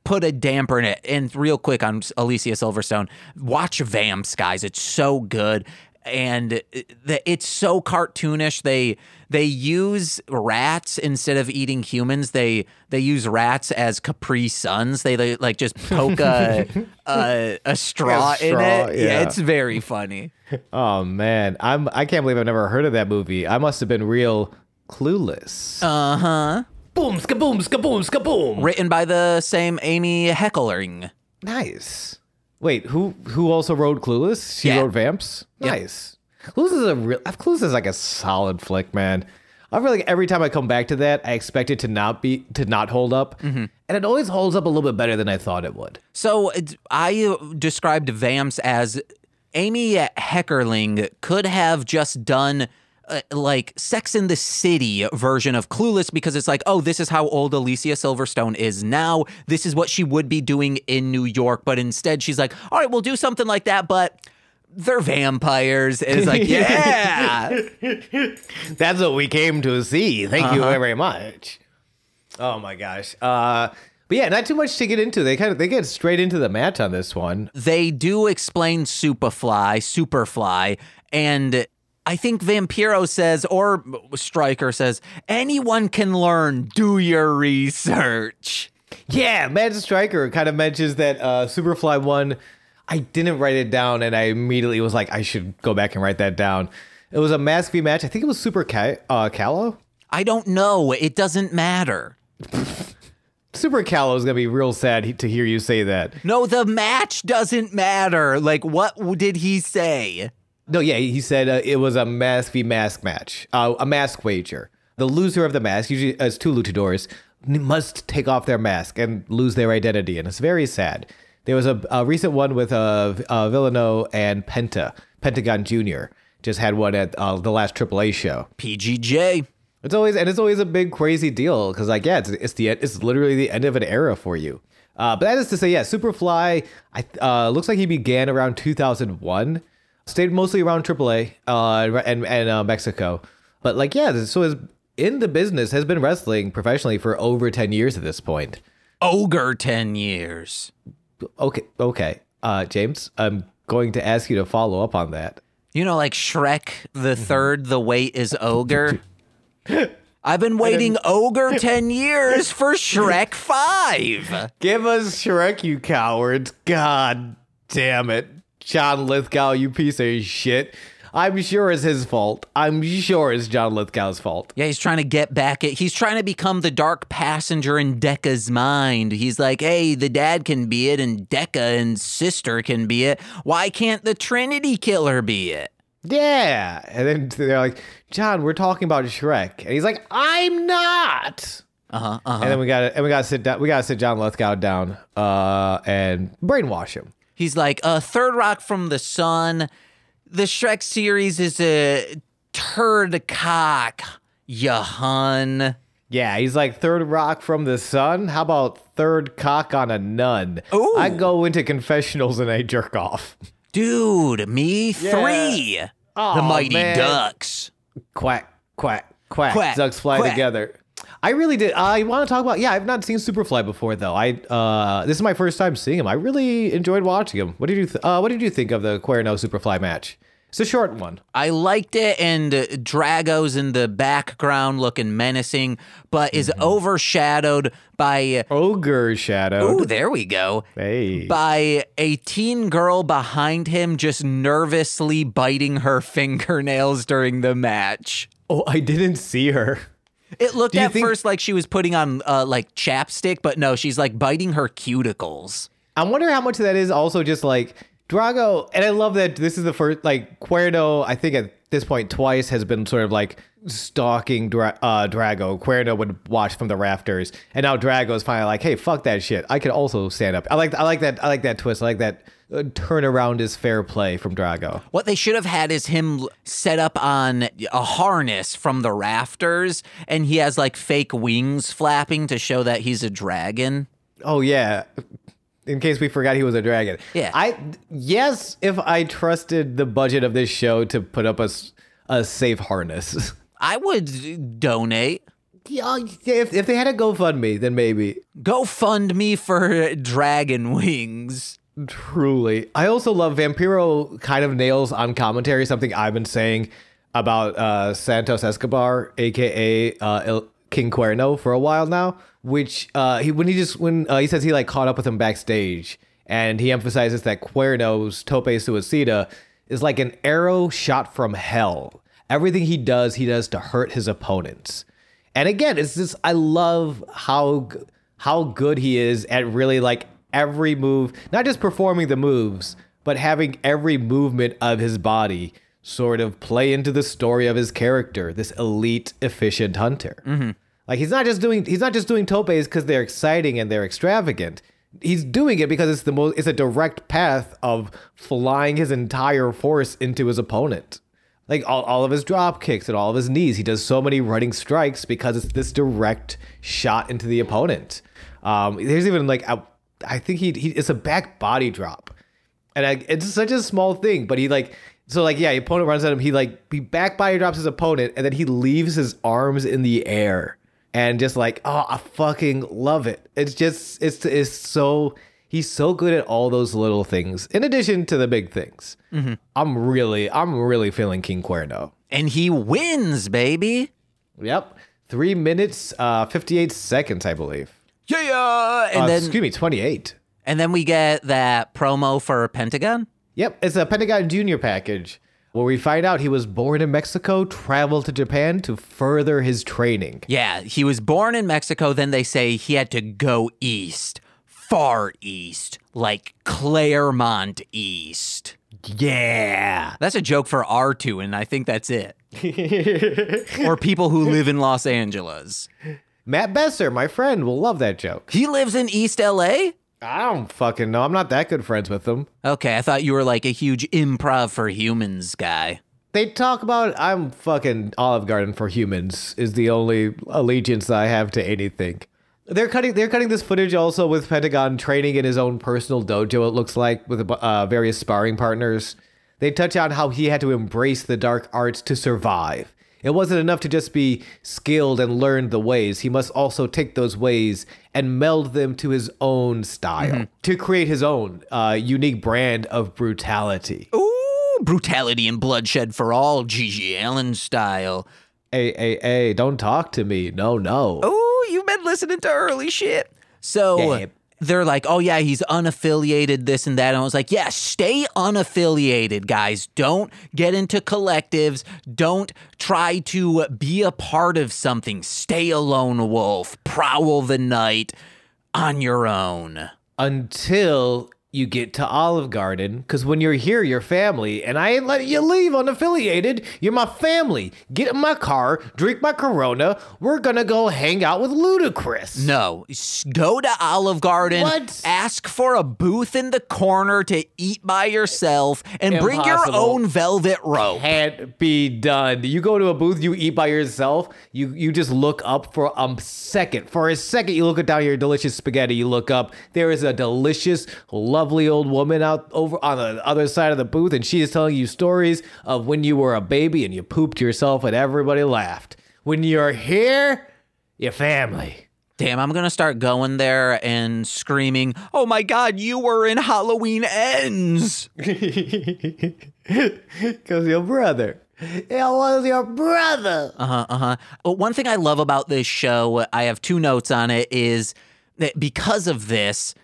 put a damper in it and real quick on alicia silverstone watch vamps guys it's so good and it's so cartoonish. They they use rats instead of eating humans. They they use rats as Capri Suns. They, they like just poke a a, a straw, straw, in it. yeah. it's very funny. Oh man, I'm. I can't believe I've never heard of that movie. I must have been real clueless. Uh huh. boom, skaboom, skaboom, skaboom. Written by the same Amy Heckerling. Nice. Wait, who who also wrote Clueless? She Yeah. wrote Vamps. Yep. Nice. Clueless is a real. Clueless is like a solid flick, man. I feel like every time I come back to that, I expect it to not be to not hold up, Mm-hmm. and it always holds up a little bit better than I thought it would. So it's- I uh, described Vamps as Amy Heckerling could have just done uh, like Sex in the City version of Clueless because it's like, oh, this is how old Alicia Silverstone is now. This is what she would be doing in New York. But instead, she's like, all right, we'll do something like that, but they're vampires. And it's like, yeah. That's what we came to see. Thank Uh-huh. you very much. Oh my gosh. Uh, but yeah, not too much to get into. They kind of they get straight into the match on this one. they do explain Superfly, Superfly, and I think Vampiro says, or Striker says, anyone can learn. Do your research. Yeah, Matt Striker kind of mentions that uh, Superfly one. I didn't write it down, and I immediately was like, I should go back and write that down. It was a mask v match. I think it was Super Ca- uh, Callow. I don't know. It doesn't matter. Super Callow is gonna be real sad to hear you say that. No, the match doesn't matter. Like, what did he say? No, yeah, he said uh, it was a mask v mask match, uh, a mask wager. The loser of the mask, usually as two luchadors, must take off their mask and lose their identity, and it's very sad. There was a, a recent one with uh, uh, Villano and Penta, Pentagon Junior. Just had one at uh, the last AAA show. PGJ. It's always and it's always a big crazy deal because like yeah, it's it's the it's literally the end of an era for you. Uh, but that is to say, yeah, Superfly. I uh, looks like he began around 2001, stayed mostly around AAA uh, and and uh, Mexico. But like yeah, so is in the business has been wrestling professionally for over 10 years at this point. Ogre 10 years. Okay, okay, uh, James, I'm going to ask you to follow up on that. You know, like Shrek the third, the weight is ogre. I've been waiting ogre 10 years for Shrek 5. Give us Shrek, you cowards! God damn it, John Lithgow, you piece of shit! I'm sure it's his fault. I'm sure it's John Lithgow's fault. Yeah, he's trying to get back at he's trying to become the dark passenger in Dexter's mind. He's like, hey, the dad can be it and Dexter and sister can be it. Why can't the Trinity killer be it? Yeah, and then they're like, John, we're talking about Shrek, and he's like, I'm not. Uh-huh. Uh-huh. And then we got to and we got to sit down. We got to sit John Lithgow down, uh, and brainwash him. He's like, uh, Third Rock from the Sun. The Shrek series is a turd cock, ya hun. Yeah, he's like third rock from the sun. How about third cock on a nun? Ooh. I go into confessionals and I jerk off. Dude, me three. the Mighty man. Ducks. Quack, quack, quack. Quack, Ducks fly quack. together. I really did. I want to talk about. Yeah, I've not seen Superfly before though. I uh, this is my first time seeing him. I really enjoyed watching him. What did you th- uh, What did you think of the Cuerno Superfly match? It's a short one. I liked it, and uh, Drago's in the background looking menacing, but is overshadowed by. Ogre Shadow. Ooh, there we go. Hey. By a teen girl behind him just nervously biting her fingernails during the match. oh, I didn't see her. It looked at think- first like she was putting on uh, like chapstick, but no, she's like biting her cuticles. I wonder how much of that is also just like Drago, and I love that this is the first like Cuerno. I think at this point twice has been sort of like stalking Dra- uh, Drago. Cuerno would watch from the rafters, and now Drago is finally like, "Hey, fuck that shit. I could also stand up." I like I like that I like that twist. I like that uh, turnaround is fair play from Drago. What they should have had is him set up on a harness from the rafters, and he has like fake wings flapping to show that he's a dragon. Oh yeah. In case we forgot he was a dragon. Yeah. I yes, if I trusted the budget of this show to put up a, a safe harness. I would donate. yeah, if, if they had a GoFundMe, then maybe. GoFundMe for dragon wings. Truly. I also love Vampiro kind of nails on commentary something I've been saying about uh, Santos Escobar, aka uh, King Cuerno, for a while now. Which uh, he when he just when uh, he says he like caught up with him backstage, and he emphasizes that Cuerno's tope suicida is like an arrow shot from hell. Everything he does, he does to hurt his opponents. And again, it's just I love how how good he is at really like every move, not just performing the moves, but having every movement of his body sort of play into the story of his character, this elite, efficient hunter. Like he's not just doing he's not just doing topes because they're exciting and they're extravagant. He's doing it because it's the most it's a direct path of flying his entire force into his opponent. Like all, all of his drop kicks and all of his knees. He does so many running strikes because it's this direct shot into the opponent. Um, there's even like a, I think he, he it's a back body drop. And I, it's such a small thing, but he like so like yeah, opponent runs at him. He like he back body drops his opponent, and then he leaves his arms in the air, and just like oh, I fucking love it. It's just it's it's so he's so good at all those little things. In addition to the big things, I'm really I'm really feeling King Cuerno. And he wins, baby. Yep, three minutes, uh, fifty eight seconds, I believe. Yeah. And Uh, then excuse me, twenty eight. and then we get that promo for Pentagon. Yep, it's a Pentagon Junior package where we find out he was born in Mexico, traveled to Japan to further his training. Yeah, he was born in Mexico. Then they say he had to go east, far east, like Claremont East. Yeah. That's a joke for R2, and I think that's it. or people who live in Los Angeles. Matt Besser, my friend, will love that joke. He lives in East LA? I don't fucking know. I'm not that good friends with them. Okay, I thought you were like a huge improv for humans guy. They talk about I'm fucking Olive Garden for humans is the only allegiance that I have to anything. They're cutting. They're cutting this footage also with Pentagon training in his own personal dojo. It looks like with uh, various sparring partners. They touch on how he had to embrace the dark arts to survive. It wasn't enough to just be skilled and learn the ways. He must also take those ways and meld them to his own style to create his own uh, unique brand of brutality. Ooh, brutality and bloodshed for all, GG Allin style. Hey, hey, hey! Don't talk to me. No, no. Ooh, you've been listening to early shit. So Yeah. They're like, oh, yeah, he's unaffiliated, this and that. And I was like, yeah, stay unaffiliated, guys. Don't get into collectives. Don't try to be a part of something. Stay a lone wolf. Prowl the night on your own. until you get to Olive Garden. Because when you're here, you're family, and I ain't letting you leave unaffiliated. You're my family. Get in my car, drink my Corona. We're gonna go hang out with Ludacris. No, go to Olive Garden. What? Ask for a booth in the corner to eat by yourself and bring your own velvet rope. Can't be done. You go to a booth, you eat by yourself. You you just look up for a second. For a second, you look at down your delicious spaghetti. You look up. There is a delicious, lovely old woman out over on the other side of the booth, and she is telling you stories of when you were a baby and you pooped yourself and everybody laughed. When you're here, your family. Damn, I'm gonna start going there and screaming, "Oh my god, you were in Halloween Ends!" Because your brother. It was your brother. Uh huh. Uh huh. One thing I love about this show, I have two notes on it, is that because of this,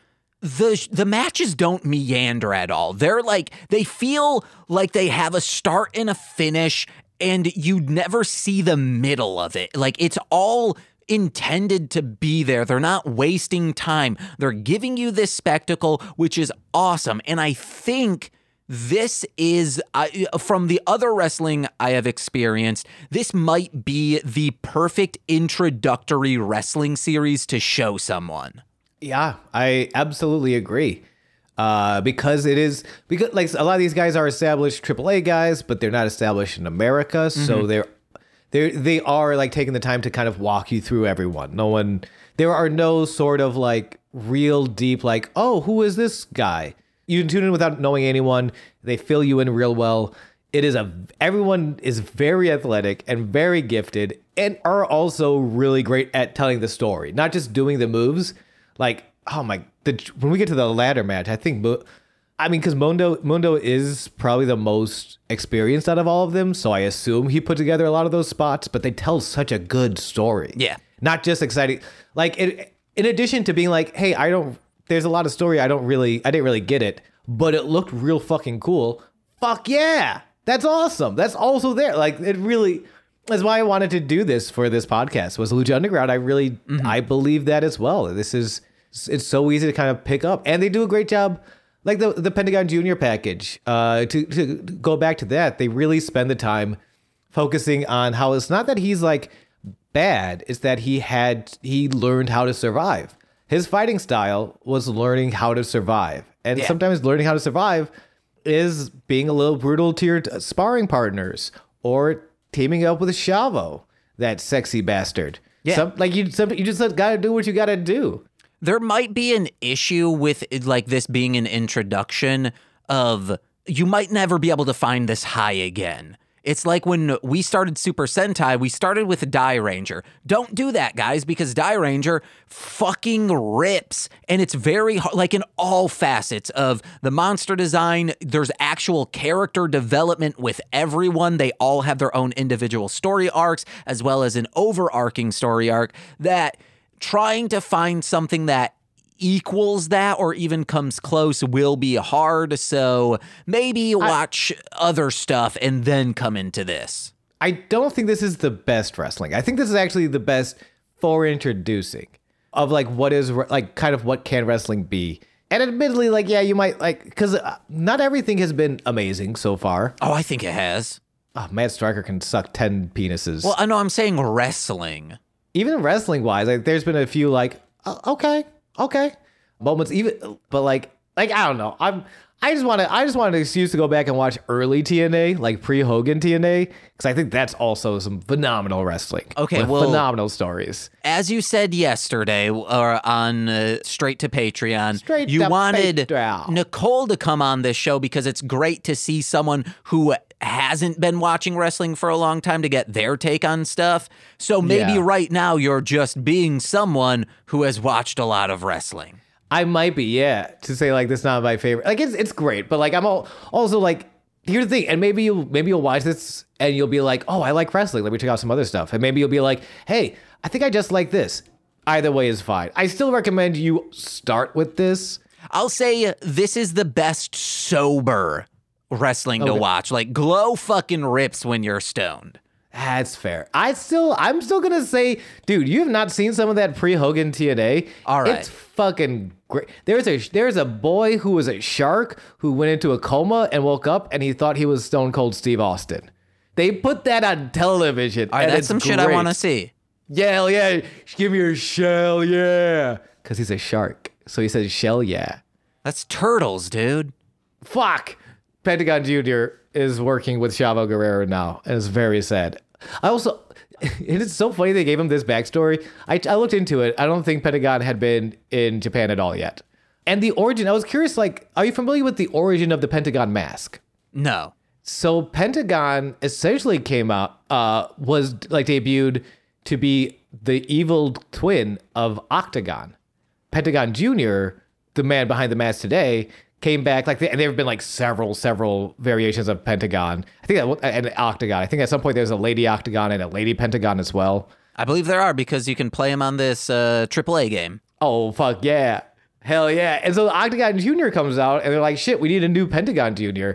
the the matches don't meander at all. They're like they feel like they have a start and a finish, and you never see the middle of it. Like it's all intended to be there. They're not wasting time. They're giving you this spectacle, which is awesome. And I think this is from the other wrestling I have experienced. This might be the perfect introductory wrestling series to show someone. Yeah, I absolutely agree. Uh, because it is because like a lot of these guys are established AAA guys, but they're not established in America, so they're they they are like taking the time to kind of walk you through everyone. No one, there are no sort of like real deep like, oh, who is this guy? You can tune in without knowing anyone. They fill you in real well. It is a everyone is very athletic and very gifted, and are also really great at telling the story, not just doing the moves. Like, oh my, the, when we get to the ladder match, I think. I mean, because Mundo Mundo is probably the most experienced out of all of them, so I assume he put together a lot of those spots. But they tell such a good story. Yeah. not just exciting. Like, it, in addition to being like, hey, I don't. There's a lot of story I don't really, I didn't really get it, but it looked real fucking cool. Fuck yeah, that's awesome. That's also there. Like, it really. That's why I wanted to do this for this podcast. Was Lucha Underground? I really, mm-hmm. I believe that as well. This is, it's so easy to kind of pick up, and they do a great job like the the Pentagon Junior package. Uh, to to go back to that, they really spend the time focusing on how it's not that he's like bad; it's that he had he learned how to survive. His fighting style was learning how to survive, and Yeah. sometimes learning how to survive is being a little brutal to your t- sparring partners or teaming up with a Chavo, that sexy bastard. Yeah. Some, like you, some, you just gotta do what you gotta do. There might be an issue with eh, like this being an introduction of you might never be able to find this high again. It's like when we started Super Sentai, we started with Dairanger. Don't do that, guys, because Dairanger fucking rips. And it's very like in all facets of the monster design, there's actual character development with everyone. They all have their own individual story arcs, as well as an overarching story arc that trying to find something that equals that or even comes close will be hard. So maybe watch other stuff and then come into this. I don't think this is the best wrestling. I think this is actually the best for introducing of like what is like kind of what can wrestling be. And admittedly, like yeah, you might like because uh, not everything has been amazing so far. Oh, I think it has. Oh, Matt Striker can suck ten penises. Well, I know I'm saying wrestling. Even wrestling wise, like there's been a few like uh, okay, okay moments. Even but like like I don't know. I'm I just want to I just want an excuse to go back and watch early TNA, like pre Hogan TNA, because I think that's also some phenomenal wrestling. Okay, well- phenomenal stories. As you said yesterday or on uh, Straight to Patreon, Straight you to wanted Patreon. Nicole to come on this show because it's great to see someone who hasn't been watching wrestling for a long time to get their take on stuff. So maybe Yeah. right now you're just being someone who has watched a lot of wrestling. I might be, yeah, to say like this is not my favorite. Like it's it's great, but like I'm all, also like here's the thing, and maybe you maybe you'll watch this and you'll be like, oh, I like wrestling. Let me check out some other stuff, and maybe you'll be like, hey, I think I just like this. Either way is fine. I still recommend you start with this. I'll say this is the best sober wrestling to watch. Like Glow fucking rips when you're stoned. That's fair. I still, I'm still gonna say, dude, you have not seen some of that pre Hogan TNA. All right. it's fucking great. There's a there's a boy who was a shark who went into a coma and woke up and he thought he was Stone Cold Steve Austin. They put that on television. All right, that's some shit I want to see. Yeah, hell yeah, give me your shell, yeah. Because he's a shark, so he says shell, yeah. That's turtles, dude. Fuck. Pentagon Jr. is working with Chavo Guerrero now, and it's very sad. I also, it is so funny they gave him this backstory. I, I looked into it. I don't think Pentagon had been in Japan at all yet. And the origin, I was curious, like, are you familiar with the origin of the Pentagon mask? No. So Pentagon essentially came out, uh, was like debuted to be the evil twin of Octagon. Pentagon Jr., the man behind the mask today, came back like and there have been like several several variations of Pentagon. I think that and Octagon. I think at some point there's a lady Octagon and a lady Pentagon as well. I believe there are because you can play them on this uh, AAA game. Oh fuck yeah. Hell yeah. And so Octagon Jr. comes out and they're like, shit, we need a new Pentagon Jr.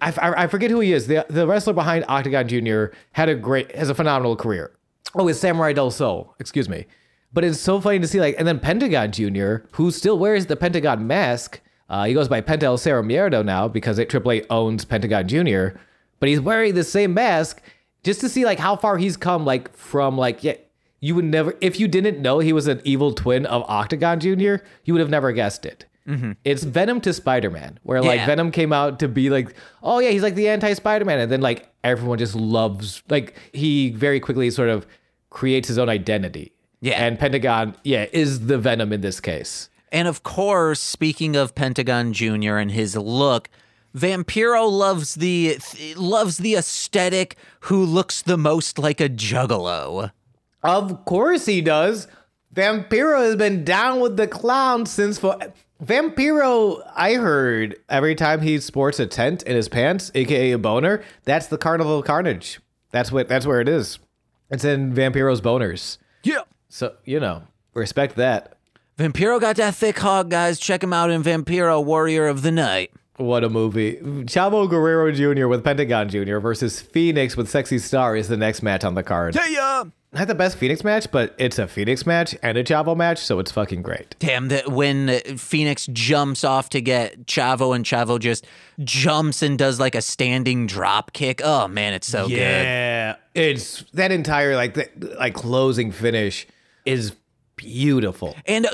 I, I, I forget who he is. The, the wrestler behind Octagon Jr. had a great, has a phenomenal career. Oh, it's Samurai Del Sol. Excuse me. But it's so funny to see, like, and then Pentagon Jr., who still wears the Pentagon mask. Uh, he goes by Penta El Cero Miedo now because AAA owns Pentagon Jr., but he's wearing the same mask just to see, like, how far he's come, like, from, like, yeah, you would never, if you didn't know he was an evil twin of Octagon Jr., you would have never guessed it. Mm-hmm. It's Venom to Spider Man, where like Yeah. Venom came out to be like, oh yeah, he's like the anti Spider Man, and then like everyone just loves, like he very quickly sort of creates his own identity. Yeah. and Pentagon, yeah, is the Venom in this case. And of course, speaking of Pentagon Jr. and his look, Vampiro loves the loves the aesthetic who looks the most like a juggalo. Of course he does. Vampiro has been down with the clown since for Vampiro, I heard every time he sports a tent in his pants, aka a boner, that's the Carnival of Carnage. That's what that's where it is. It's in Vampiro's boners. Yeah. So, you know, respect that. Vampiro got that thick hog, guys. Check him out in Vampiro Warrior of the Night. What a movie. Chavo Guerrero Jr. with Pentagon Jr. versus Phoenix with Sexy Star is the next match on the card. Yeah. Not the best Phoenix match, but it's a Phoenix match and a Chavo match, so it's fucking great. Damn, that when Phoenix jumps off to get Chavo and Chavo just jumps and does like a standing drop kick. Oh man, it's so good. Yeah, it's that entire like the, like closing finish is beautiful. And uh,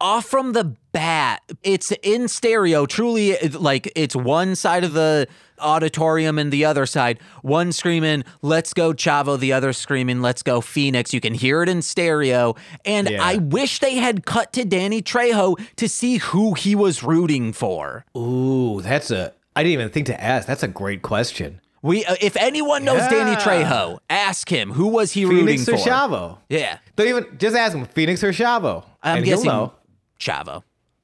off from the bat, it's in stereo. Truly, like it's one side of the auditorium and the other side. One screaming, "Let's go Chavo!" The other screaming, "Let's go Phoenix!" You can hear it in stereo. And Yeah. I wish they had cut to Danny Trejo to see who he was rooting for. Ooh, that's a I didn't even think to ask. That's a great question. We, uh, if anyone knows Danny Trejo, ask him who was he Phoenix or rooting for. Chavo? Yeah, Don't even just ask him Phoenix or Chavo. I'm and he'll guessing know. Chavo.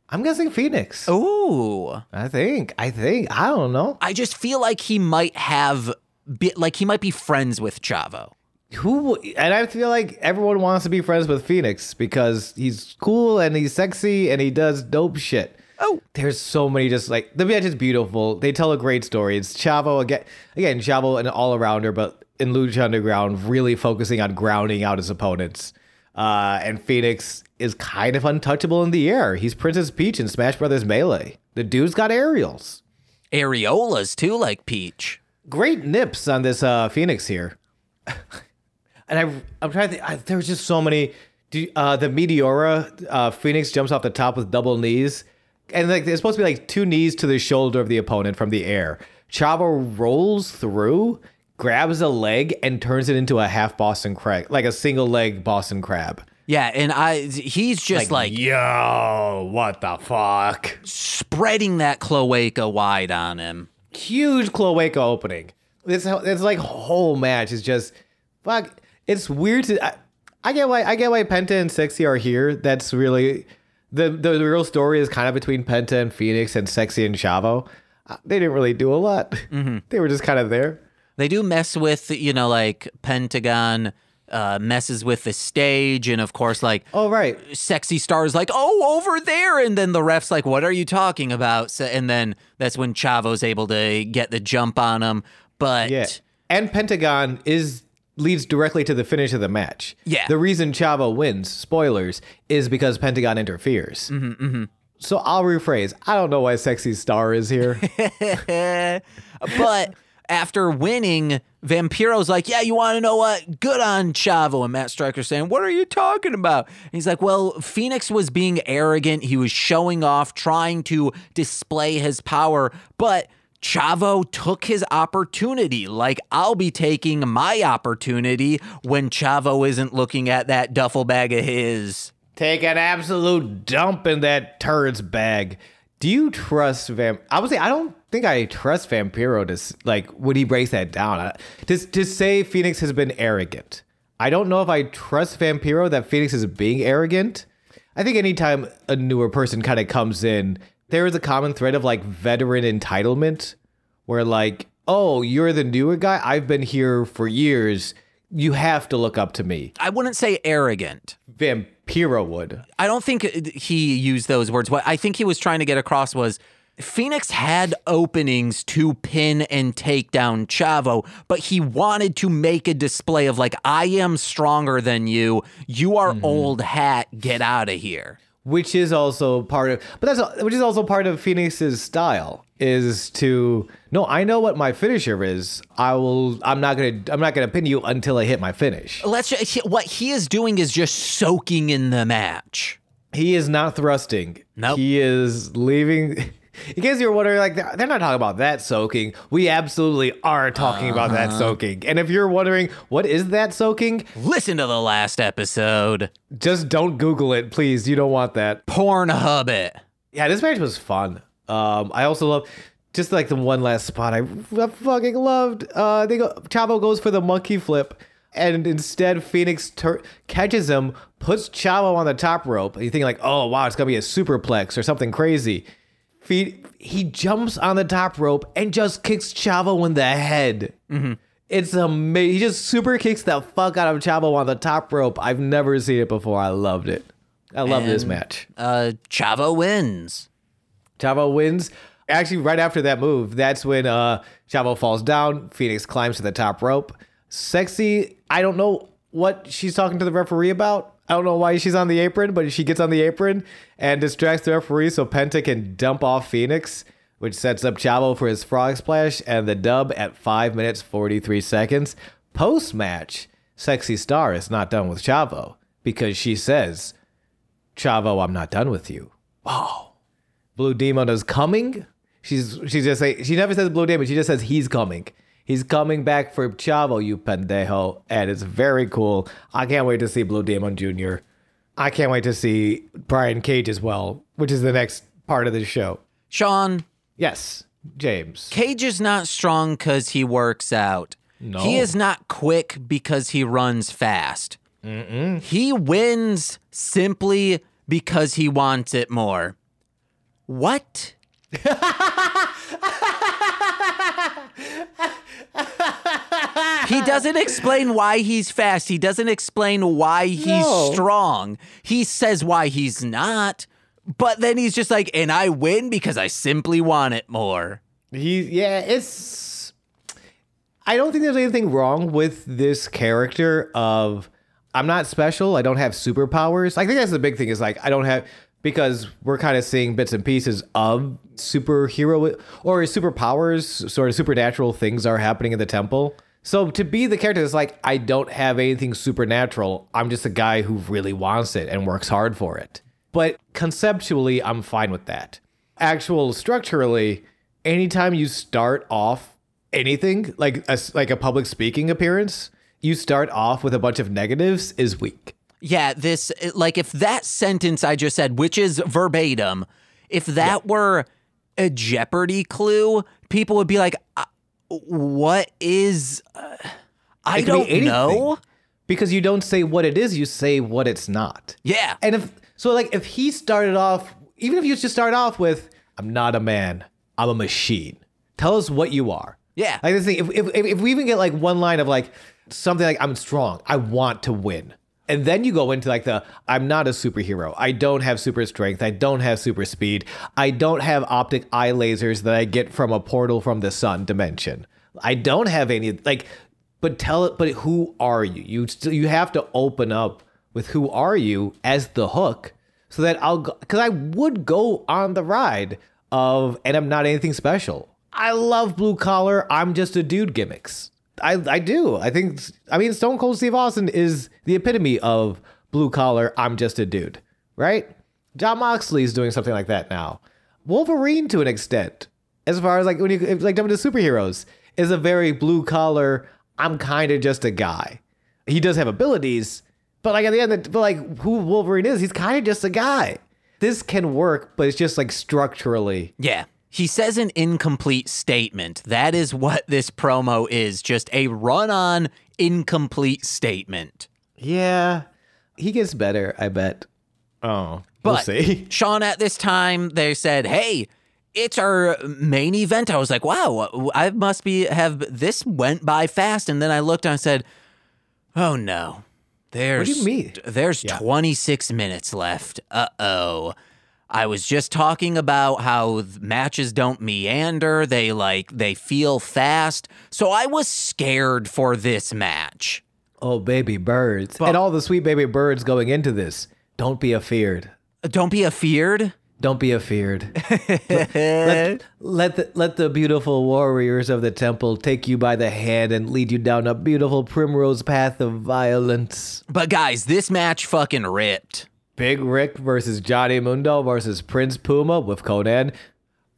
I'm guessing Phoenix. Ooh. I think. I think. I don't know. I just feel like he might have, be, like he might be friends with Chavo. Who and I feel like everyone wants to be friends with Phoenix because he's cool and he's sexy and he does dope shit. Oh. There's so many just like the match is beautiful. They tell a great story. It's Chavo again again, Chavo an all arounder, but in Lucha Underground, really focusing on grounding out his opponents. Uh, and Phoenix is kind of untouchable in the air. He's Princess Peach in Smash Brothers Melee. The dude's got aerials. Areolas too, like Peach. great nips on this uh, Phoenix here. and I, I'm trying to think, I, there was just so many. Do, uh, the Meteora, uh, Phoenix jumps off the top with double knees. And like it's supposed to be like two knees to the shoulder of the opponent from the air. Chavo rolls through, grabs a leg, and turns it into a half Boston crab, like a single leg Boston crab. Yeah, and I he's just like, yo, what the fuck? spreading that cloaca wide on him. huge cloaca opening. This it's like whole match is just fuck. It's weird to. I, I get why I get why Penta and Sexy are here. That's really the the real story is kind of between Penta and Phoenix and Sexy and Chavo. Uh, They didn't really do a lot. They were just kind of there. They do mess with, you know, like Pentagon uh, messes with the stage, and of course, like Oh right, sexy stars like, oh, over there. And then the ref's like, what are you talking about? So, and then that's when Chavo's able to get the jump on him. But yeah. And Pentagon is leads directly to the finish of the match. Yeah. The reason Chavo wins, spoilers, is because Pentagon interferes. Mm-hmm, So I'll rephrase. I don't know why Sexy Star is here. but after winning, Vampiro's like, yeah, you want to know what? Good on Chavo. And Matt Striker's saying, what are you talking about? And he's like, well, Phoenix was being arrogant. He was showing off, trying to display his power, but Chavo took his opportunity. Like, I'll be taking my opportunity when Chavo isn't looking at that duffel bag of his. Take an absolute dump in that turd's bag. Do you trust Vamp? I would say I don't think I trust Vampiro to like when he breaks that down. I- To to say Phoenix has been arrogant, I don't know if I trust Vampiro that Phoenix is being arrogant. I think anytime a newer person kind of comes in, there is a common thread of like veteran entitlement where like, oh, you're the newer guy. I've been here for years. You have to look up to me. I wouldn't say arrogant. Vampiro would. I don't think he used those words. What I think he was trying to get across was Phoenix had openings to pin and take down Chavo, but he wanted to make a display of like, I am stronger than you. You are mm-hmm. old hat. Get out of here. Which is also part of but that's which is also part of Phoenix's style is to no I know what my finisher is I will I'm not going to I'm not going to pin you until I hit my finish Let's ju- what he is doing is just soaking in the match. he is not thrusting Nope. he is leaving in case you're wondering like they're not talking about that soaking we absolutely are talking about that soaking and if you're wondering what is that soaking Listen to the last episode. just don't google it please you don't want that Pornhub it. Yeah, this match was fun. Um, I also love just like the one last spot I, I fucking loved. Uh, they go Chavo goes for the monkey flip, and instead Phoenix tur- catches him, puts Chavo on the top rope. And you think like, oh wow, it's gonna be a superplex or something crazy. Fe- he jumps on the top rope and just kicks Chavo in the head. It's amazing. He just super kicks the fuck out of Chavo on the top rope. I've never seen it before. I loved it. I love this match. Uh, Chavo wins. Chavo wins. Actually, right after that move, that's when uh, Chavo falls down. Phoenix climbs to the top rope. Sexy. I don't know what she's talking to the referee about. I don't know why she's on the apron, but she gets on the apron and distracts the referee so Penta can dump off Phoenix, which sets up Chavo for his frog splash and the dub at 5 minutes 43 seconds. Post match, Sexy Star is not done with Chavo because she says, Chavo, I'm not done with you. Wow. Blue Demon is coming. She's she just say she never says Blue Demon. She just says he's coming. He's coming back for Chavo, you pendejo, and it's very cool. I can't wait to see Blue Demon Jr. I can't wait to see Brian Cage as well, which is the next part of the show. Sean, Yes, James. Cage is not strong because he works out. No. He is not quick because he runs fast. He wins simply because he wants it more. What? he doesn't explain why he's fast. He doesn't explain why he's No. strong. He says why he's not. But then he's just like, and I win because I simply want it more. He yeah, it's I don't think there's anything wrong with this character of I'm not special, I don't have superpowers. I think that's the big thing is like I don't have because we're kind of seeing bits and pieces of superhero or superpowers, sort of supernatural things are happening in the temple. So to be the character that's like I don't have anything supernatural, I'm just a guy who really wants it and works hard for it. But conceptually, I'm fine with that. Actual structurally, anytime you start off anything like a, like a public speaking appearance, you start off with a bunch of negatives is weak. Yeah, this like if that sentence I just said, which is verbatim, if that were a Jeopardy clue, people would be like, uh, "What is?" Uh, I be don't anything. know. Because you don't say what it is, you say what it's not. Yeah, And if so, like if he started off, even if you just start off with, "I'm not a man, I'm a machine." Tell us what you are. yeah, Like this thing, if, if, if we even get like one line of like something like I'm strong, I want to win. And then you go into like the I'm not a superhero. I don't have super strength. I don't have super speed. I don't have optic eye lasers that I get from a portal from the sun dimension. I don't have any like but tell it but who are you? You still you have to open up with who are you as the hook so that I'll cuz I would go on the ride of and I'm not anything special. I love blue collar, I'm just a dude gimmicks. I I do. I think I mean Stone Cold Steve Austin is the epitome of blue collar, I'm just a dude, right? Jon Moxley's doing something like that now. Wolverine to an extent, as far as like when you like jumping to superheroes, is a very blue collar, I'm kind of just a guy. He does have abilities, but like at the end, but like who Wolverine is, he's kind of just a guy. This can work, but it's just like structurally. yeah. He says an incomplete statement. That is what this promo is just a run on incomplete statement. Yeah, he gets better. I bet. Oh, But we'll see. Sean, at this time, they said, "Hey, it's our main event." I was like, "Wow, I must be have this went by fast." And then I looked and I said, "Oh no, there's what do you mean? there's 26 minutes left. Uh oh." I was just talking about how matches don't meander; they like they feel fast. So I was scared for this match. Oh, baby birds, and all the sweet baby birds going into this. Don't be afeared. Uh, don't be afeared. Don't be afeared. let, let the let the beautiful warriors of the temple take you by the hand and lead you down a beautiful primrose path of violence. But guys, this match fucking ripped. Big Ryck versus Johnny Mundo versus Prince Puma with Konnan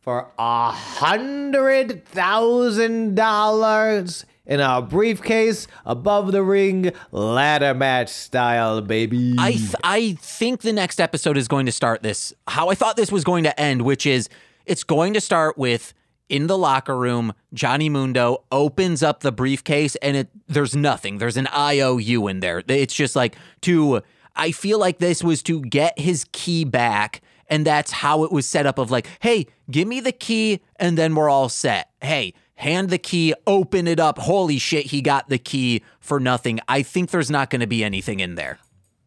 for a hundred thousand dollars in a briefcase above the ring, ladder match style, baby. I th- I think the next episode is going to start this how I thought this was going to end, which is it's going to start with in the locker room, Johnny Mundo opens up the briefcase and it there's nothing. There's an IOU in there. It's just like to I feel like this was to get his key back and that's how it was set up of like, "Hey, give me the key and then we're all set." Hey, hand the key, open it up. Holy shit, he got the key for nothing. I think there's not going to be anything in there.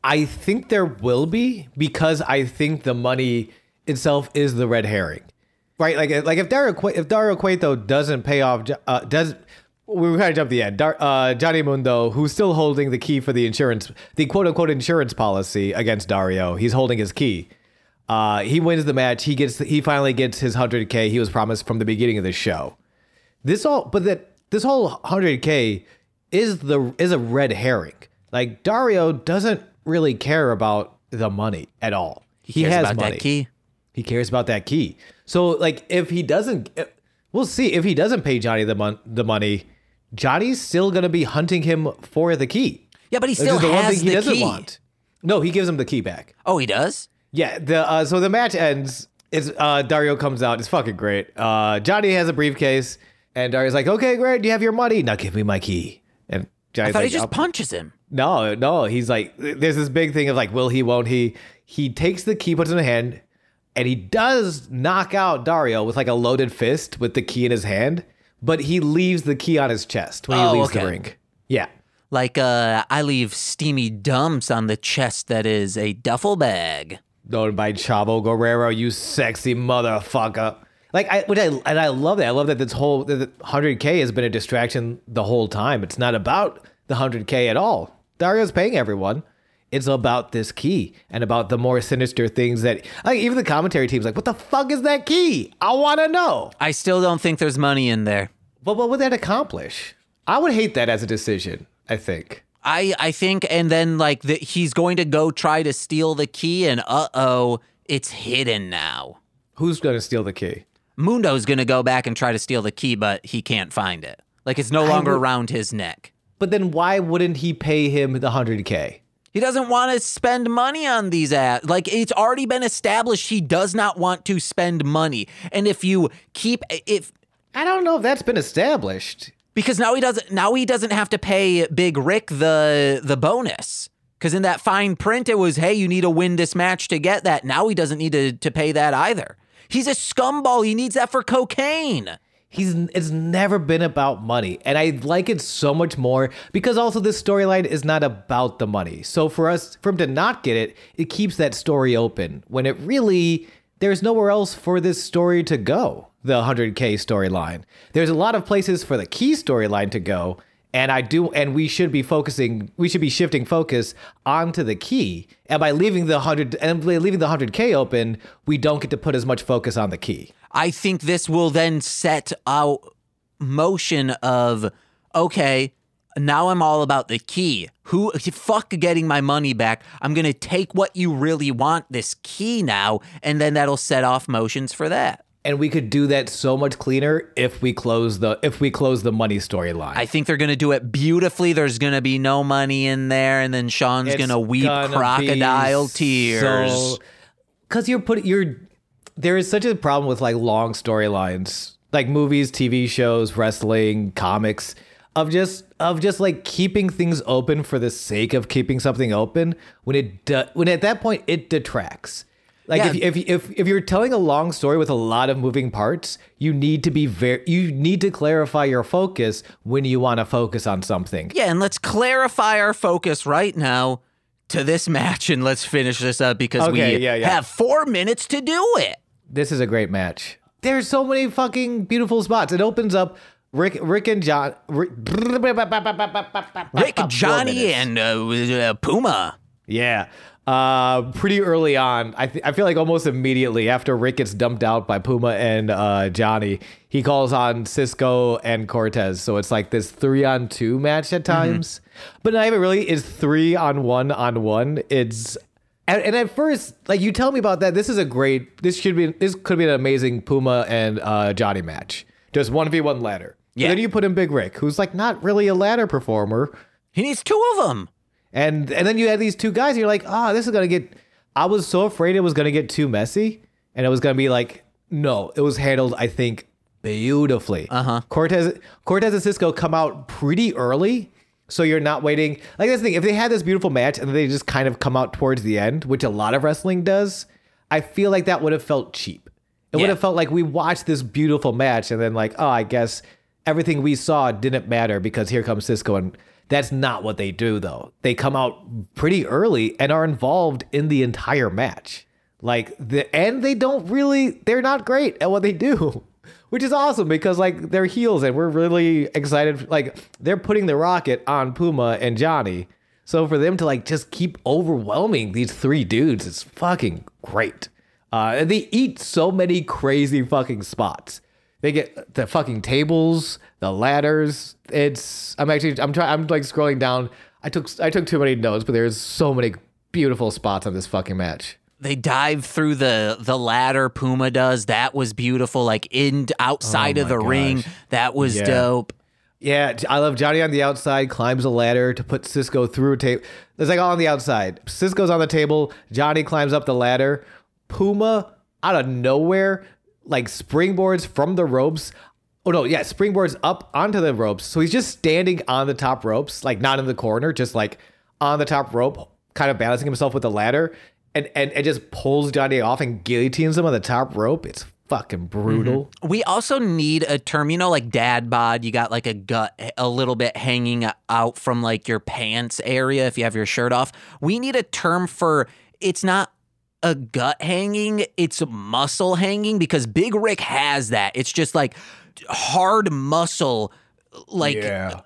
I think there will be because I think the money itself is the red herring, right? Like, like if Dario if Dario Cueto doesn't pay off, uh, does we kind of jump the end. Dar- uh, Johnny Mundo, who's still holding the key for the insurance, the quote unquote insurance policy against Dario, he's holding his key. Uh, he wins the match. He gets he finally gets his hundred k he was promised from the beginning of the show. This all, but that this whole hundred k is the is a red herring. Like Dario doesn't really care about the money at all. He, Cares has about money. that key. He cares about that key. So like if he doesn't, we'll see. If he doesn't pay Johnny the mon- the money, Johnny's still gonna be hunting him for the key. Yeah, but he still the one has thing he the doesn't key. want. No, he gives him the key back. Oh, he does. Yeah, the uh, so the match ends. It's uh, Dario comes out. It's fucking great. Uh, Johnny has a briefcase, and Dario's like, "Okay, great. Do you have your money. Now give me my key." And I thought like, he just "I'll- punches him. no, no. He's like, there's this big thing of like, will he, won't he? He takes the key, puts it in the hand, and he does knock out Dario with like a loaded fist with the key in his hand, but he leaves the key on his chest when he Oh, leaves okay. the ring. Yeah. Like uh, I leave steamy dumps on the chest that is a duffel bag. Known by Chavo Guerrero, you sexy motherfucker. Like I, which I and I love that. I love that this whole 100k has been a distraction the whole time. It's not about the 100k at all. Dario's paying everyone. It's about this key and about the more sinister things that like even the commentary team's like, what the fuck is that key? I want to know. I still don't think there's money in there. But what would that accomplish? I would hate that as a decision. I think. I I think, and then like the, he's going to go try to steal the key, and uh oh, it's hidden now. Who's gonna steal the key? Mundo's gonna go back and try to steal the key, but he can't find it. Like it's no longer would- around his neck. But then why wouldn't he pay him the 100k? He doesn't want to spend money on these ads. Like it's already been established he does not want to spend money. And if you keep if I don't know if that's been established. because now he doesn't now he doesn't have to pay Big Ryck the the bonus. Cuz in that fine print it was hey, you need to win this match to get that. Now he doesn't need to to pay that either. He's a scumball. He needs that for cocaine. He's it's never been about money, and I like it so much more because also this storyline is not about the money. So for us, for him to not get it, it keeps that story open when it really there's nowhere else for this story to go. The 100k storyline. There's a lot of places for the key storyline to go, and I do, and we should be focusing. We should be shifting focus onto the key, and by leaving the hundred and by leaving the 100k open, we don't get to put as much focus on the key. I think this will then set out motion of okay, now I'm all about the key. Who fuck getting my money back? I'm to take what you really want, this key now, and then that'll set off motions for that. And we could do that so much cleaner if we close the if we close the money storyline. I think they're going to do it beautifully. There's going to be no money in there and then Sean's going to weep crocodile tears. Because you're putting you're there is such a problem with like long storylines, like movies, TV shows, wrestling, comics. of just of just like keeping things open for the sake of keeping something open when it do, when at that point it detracts. Like Yeah. if, if if if you're telling a long story with a lot of moving parts, you need to be very you need to clarify your focus when you want to focus on something. Yeah, and let's clarify our focus right now to this match and let's finish this up because Okay, we yeah, yeah. have four minutes to do it. This is a great match. There's so many fucking beautiful spots. It opens up Ryck Ryck and John Ryck, Ryck, Johnny, and uh, uh, Puma. Yeah. Uh, pretty early on, I, th- I feel like almost immediately after Ryck gets dumped out by Puma and uh, Johnny, he calls on Cisco and Cortez. So it's like this three on two match at times, but not even really. It's three on one on one. It's and, and at first, like you tell me about that, this is a great. This should be. This could be an amazing Puma and uh, Johnny match. Just one v one ladder. Yeah. Then you put in Big Ryck, who's like not really a ladder performer. He needs two of them. And and then you had these two guys, and you're like, oh, this is gonna get. I was so afraid it was gonna get too messy, and it was gonna be like, no, it was handled, I think, beautifully. Uh huh. Cortez Cortez and Cisco come out pretty early, so you're not waiting. Like this thing, if they had this beautiful match and they just kind of come out towards the end, which a lot of wrestling does, I feel like that would have felt cheap. It Yeah. would have felt like we watched this beautiful match and then like, oh, I guess everything we saw didn't matter because here comes Cisco and that's not what they do though. They come out pretty early and are involved in the entire match. Like the and they don't really they're not great at what they do. Which is awesome because like they're heels and we're really excited like they're putting the rocket on Puma and Johnny. So for them to like just keep overwhelming these three dudes is fucking great. Uh, and they eat so many crazy fucking spots. They get the fucking tables, the ladders. It's I'm actually I'm trying I'm like scrolling down. I took I took too many notes, but there's so many beautiful spots on this fucking match. They dive through the the ladder. Puma does that was beautiful. Like in outside Oh of the ring, that was Yeah. dope. Yeah, I love Johnny on the outside, climbs a ladder to put Cisco through a table. It's like all on the outside. Cisco's on the table. Johnny climbs up the ladder. Puma out of nowhere, like springboards from the ropes. Oh no, yeah, springboards up onto the ropes. So he's just standing on the top ropes, like not in the corner, just like on the top rope, kind of balancing himself with the ladder, and and, and just pulls Johnny off and guillotines him on the top rope. It's fucking brutal. Mm-hmm. We also need a term, you know, like dad bod. You got like a gut a little bit hanging out from like your pants area if you have your shirt off. We need a term for it's not a gut hanging, it's muscle hanging because Big Ryck has that. It's just like hard muscle, like uh,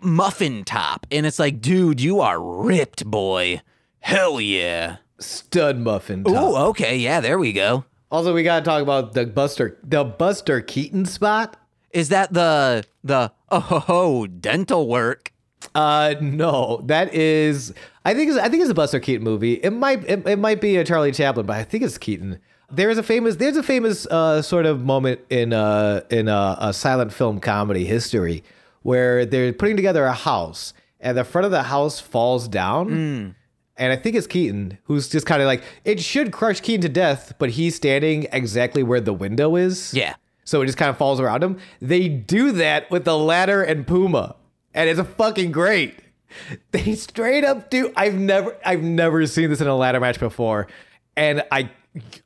muffin top. And it's like, dude, you are ripped, boy. Hell yeah. Stud muffin. top. Ooh, okay. Yeah, there we go. Also, we gotta talk about the Buster, the Buster Keaton spot. Is that the the oh ho, ho dental work? Uh, no, that is. I think it's, I think it's a Buster Keaton movie. It might it, it might be a Charlie Chaplin, but I think it's Keaton. There's a famous there's a famous uh, sort of moment in uh in a, a silent film comedy history where they're putting together a house and the front of the house falls down. And I think it's Keaton who's just kind of like it should crush Keaton to death, but he's standing exactly where the window is. Yeah. So it just kind of falls around him. They do that with the ladder and Puma, and it's a fucking great. They straight up do. I've never, I've never seen this in a ladder match before, and I,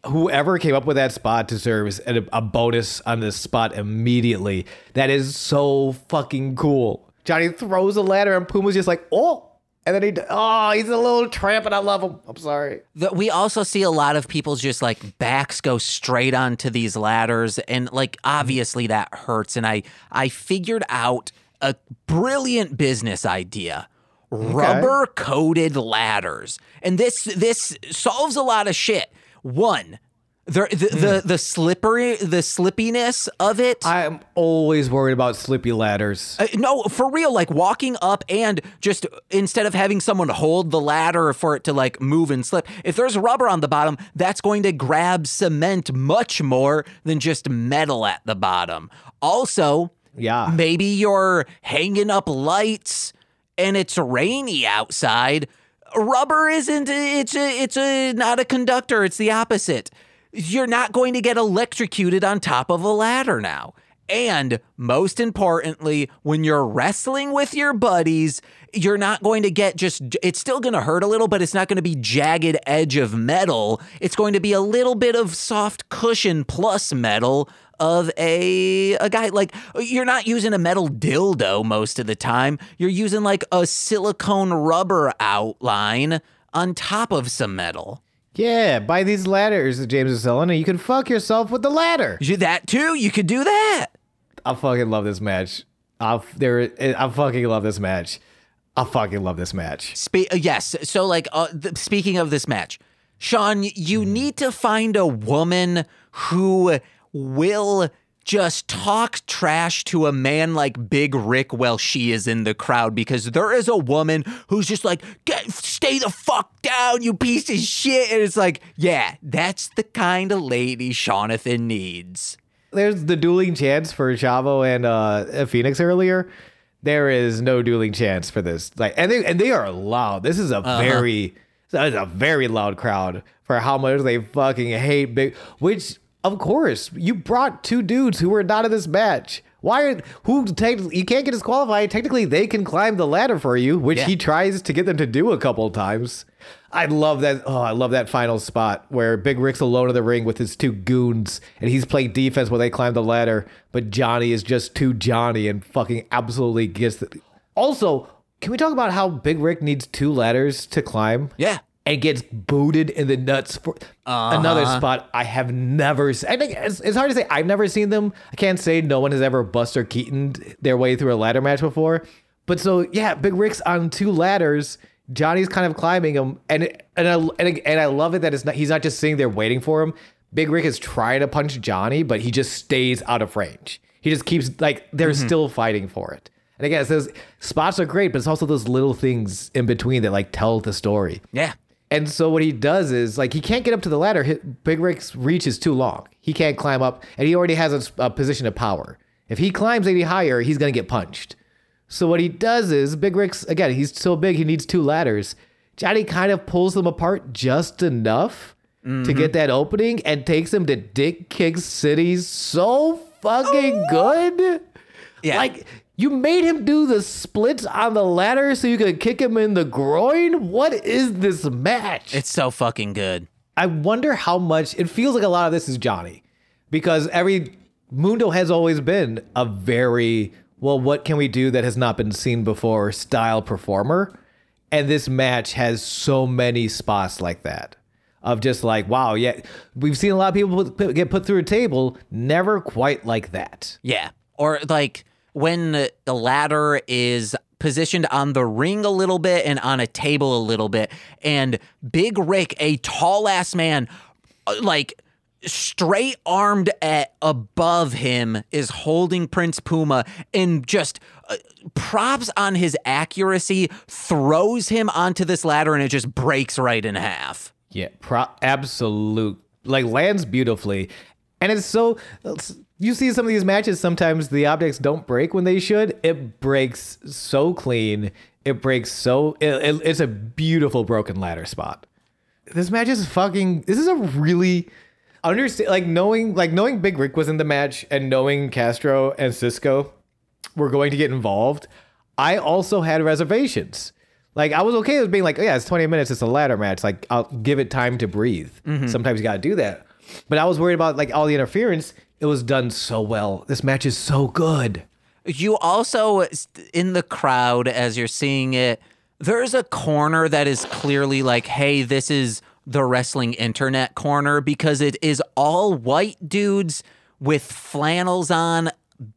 whoever came up with that spot deserves a, a bonus on this spot immediately. That is so fucking cool. Johnny throws a ladder, and Puma's just like, oh. And then he, oh, he's a little tramp, and I love him. I'm sorry. The, we also see a lot of people's just like backs go straight onto these ladders, and like obviously that hurts. And I I figured out a brilliant business idea: rubber coated ladders, and this this solves a lot of shit. One, the the, the the slippery the slippiness of it. I'm always worried about slippy ladders. Uh, no, for real, like walking up and just instead of having someone hold the ladder for it to like move and slip, if there's rubber on the bottom, that's going to grab cement much more than just metal at the bottom. Also, Yeah. maybe you're hanging up lights and it's rainy outside. Rubber isn't it's a it's a not a conductor, it's the opposite. You're not going to get electrocuted on top of a ladder now. And most importantly, when you're wrestling with your buddies, you're not going to get just, it's still going to hurt a little, but it's not going to be jagged edge of metal. It's going to be a little bit of soft cushion plus metal of a a guy like you're not using a metal dildo most of the time you're using like a silicone rubber outline on top of some metal Yeah, buy these ladders that James is selling, and you can fuck yourself with the ladder. You- that too you could do that I fucking love this match. I there. I fucking love this match. I fucking love this match. Spe- uh, yes. So, like, uh, th- speaking of this match, Sean, you need to find a woman who will just talk trash to a man like Big Ryck while she is in the crowd because there is a woman who's just like, stay the fuck down, you piece of shit. And it's like, yeah, that's the kind of lady Shaunathan needs. There's the dueling chance for Chavo and uh, Phoenix earlier. There is no dueling chance for this. Like, and they and they are loud. This is a very, that is a very loud crowd for how much they fucking hate Big. Which, of course, you brought two dudes who were not in this match. Why? Are, who take? You can't get disqualified. Technically, they can climb the ladder for you, which Yeah. he tries to get them to do a couple times. I love that. Oh, I love that final spot where Big Ryck's alone in the ring with his two goons, and he's playing defense while they climb the ladder. But Johnny is just too Johnny and fucking absolutely gets the. Also, can we talk about how Big Ryck needs two ladders to climb? Yeah. And gets booted in the nuts for another uh-huh. spot I have never seen. I think it's, it's hard to say. I've never seen them. I can't say no one has ever Buster Keaton their way through a ladder match before. But so yeah, Big Ryck's on two ladders. Johnny's kind of climbing them, and and I, and, and I love it that it's not he's not just sitting there waiting for him. Big Ryck is trying to punch Johnny, but he just stays out of range. He just keeps like they're mm-hmm. still fighting for it. And again, it says spots are great, but it's also those little things in between that like tell the story. Yeah. And so what he does is like he can't get up to the ladder. Hi- Big Ryck's reach is too long. He can't climb up, and he already has a, a position of power. If he climbs any higher, he's gonna get punched. So what he does is Big Ryck's again. He's so big, he needs two ladders. Johnny kind of pulls them apart just enough to get mm-hmm. that opening, and takes him to Dick Kick City so fucking oh! good. Yeah. Like you made him do the splits on the ladder so you could kick him in the groin. What is this match? It's so fucking good. I wonder how much it feels like a lot of this is Johnny because every Mundo has always been a very well, what can we do that has not been seen before style performer. And this match has so many spots like that of just like, wow, yeah, we've seen a lot of people put, get put through a table, never quite like that. Yeah. Or like when the ladder is positioned on the ring a little bit and on a table a little bit, and Big Ryck, a tall ass man, uh, like straight armed at above him, is holding Prince Puma and just uh, props on his accuracy, throws him onto this ladder, and it just breaks right in half. Yeah, pro- absolute. Like lands beautifully, and it's so. it's- you see some of these matches. Sometimes the objects don't break when they should. It breaks so clean. It breaks so. It, it- it's a beautiful broken ladder spot. This match is fucking. This is a really understand. Like knowing, like knowing Big Ryck was in the match, and knowing Castro and Cisco were going to get involved. I also had reservations. Like I was okay with being like, oh, yeah, it's 20 minutes, it's a ladder match. Like I'll give it time to breathe. Mm-hmm. Sometimes you gotta do that. But I was worried about like all the interference. It was done so well. This match is so good. You also, in the crowd, as you're seeing it, there's a corner that is clearly like, hey, this is the wrestling internet corner because it is all white dudes with flannels on,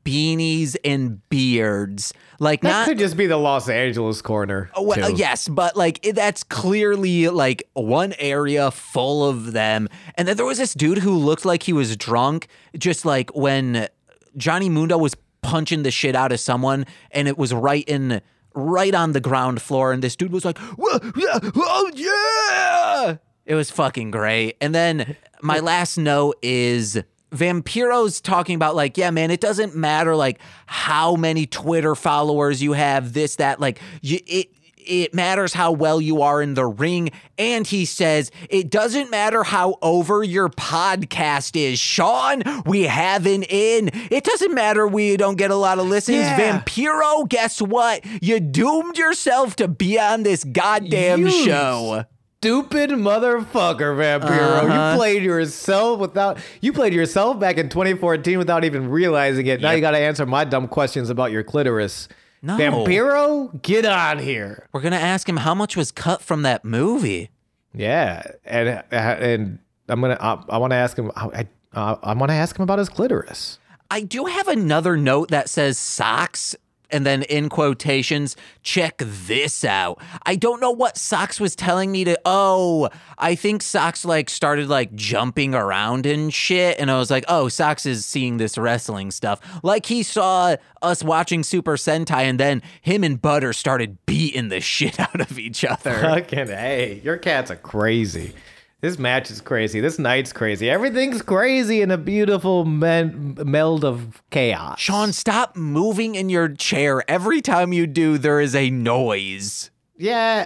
beanies, and beards. Like, That not. could just be the Los Angeles corner. Oh, well, too. yes, but like it, that's clearly like one area full of them. And then there was this dude who looked like he was drunk, just like when Johnny Mundo was punching the shit out of someone, and it was right in right on the ground floor, and this dude was like, "Whoa, yeah, "Oh yeah!" It was fucking great. And then my last note is. Vampiro's talking about like, yeah, man, it doesn't matter like how many Twitter followers you have, this, that, like you it it matters how well you are in the ring. And he says, it doesn't matter how over your podcast is. Sean, we have an in. It doesn't matter we don't get a lot of listens. Yeah. Vampiro, guess what? You doomed yourself to be on this goddamn You show. Stupid motherfucker, Vampiro. Uh-huh. You played yourself without you played yourself back in 2014 without even realizing it. Now you gotta answer my dumb questions about your clitoris. No. Vampiro, get on here. We're going to ask him how much was cut from that movie. Yeah, and uh, and I'm gonna I, I want to ask him. I uh, I want to ask him about his clitoris. I do have another note that says socks. And then in quotations, check this out. I don't know what Socks was telling me to. Oh, I think Socks like started like jumping around and shit. And I was like, oh, Socks is seeing this wrestling stuff. Like he saw us watching Super Sentai and then him and Butter started beating the shit out of each other. Fucking hey, your cats are crazy. This match is crazy. This night's crazy. Everything's crazy in a beautiful men- meld of chaos. Sean, stop moving in your chair. Every time you do, there is a noise. Yeah,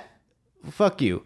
fuck you.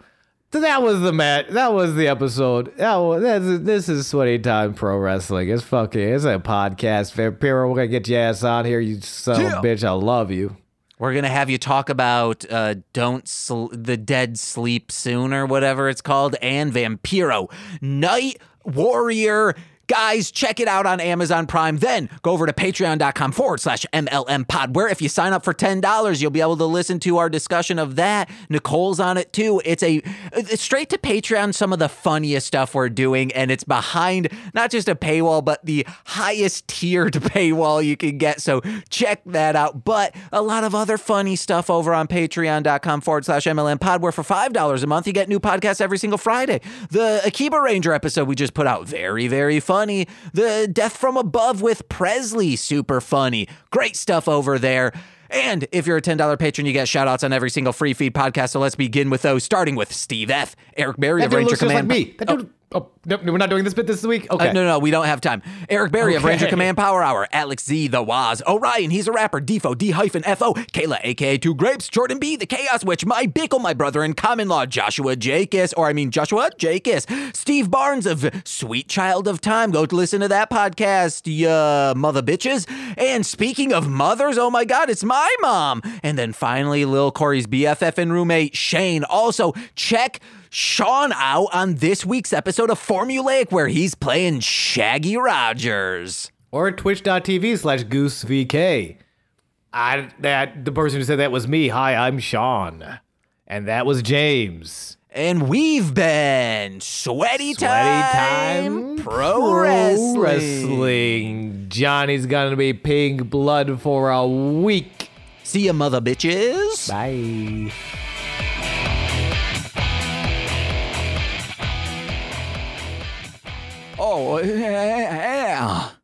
So that was the match. That was the episode. That was, that's, this is Sweaty Time Pro Wrestling. It's fucking. It's a podcast. Vampiro, we're gonna get your ass on here. You son Yeah. of a bitch. I love you. We're gonna have you talk about uh, "Don't Sl- the Dead Sleep Soon" or whatever it's called, and Vampiro Night Warrior. Guys, check it out on Amazon Prime. Then go over to patreon.com forward slash MLM pod, where if you sign up for $10, you'll be able to listen to our discussion of that. Nicole's on it too. It's a it's straight to Patreon, some of the funniest stuff we're doing, and it's behind not just a paywall, but the highest tiered paywall you can get. So check that out. But a lot of other funny stuff over on patreon.com forward slash MLM pod, where for $5 a month, you get new podcasts every single Friday. The Akiba Ranger episode we just put out, very, very funny. The Death from Above with Presley, super funny. Great stuff over there. And if you're a $10 patron, you get shout outs on every single free feed podcast. So let's begin with those, starting with Steve F., Eric Berry That of Ranger just like Command. me. That dude. Oh, no, no, we're not doing this bit this week. Okay. Uh, no, no, we don't have time. Eric Berry of Ranger Command Power Hour, Alex Z, The Waz, Orion, he's a rapper, Defo, D hyphen FO, Kayla, aka Two Grapes, Jordan B, The Chaos Witch, My Bickle, my brother in common law, Joshua Jakis, or I mean Joshua Jakis, Steve Barnes of Sweet Child of Time. Go to listen to that podcast, ya mother bitches. And speaking of mothers, oh my God, it's my mom. And then finally, Lil Corey's BFF and roommate, Shane. Also, check Sean out on this week's episode of Formulaic where he's playing Shaggy Rogers. or twitch.tv slash goosevk. I that the person who said that was me. Hi, I'm Sean. And that was James. And we've been Sweaty, Sweaty Time, time Pro, Wrestling. Wrestling. Johnny's gonna be pink blood for a week. See ya, mother bitches. Bye. Oh, yeah.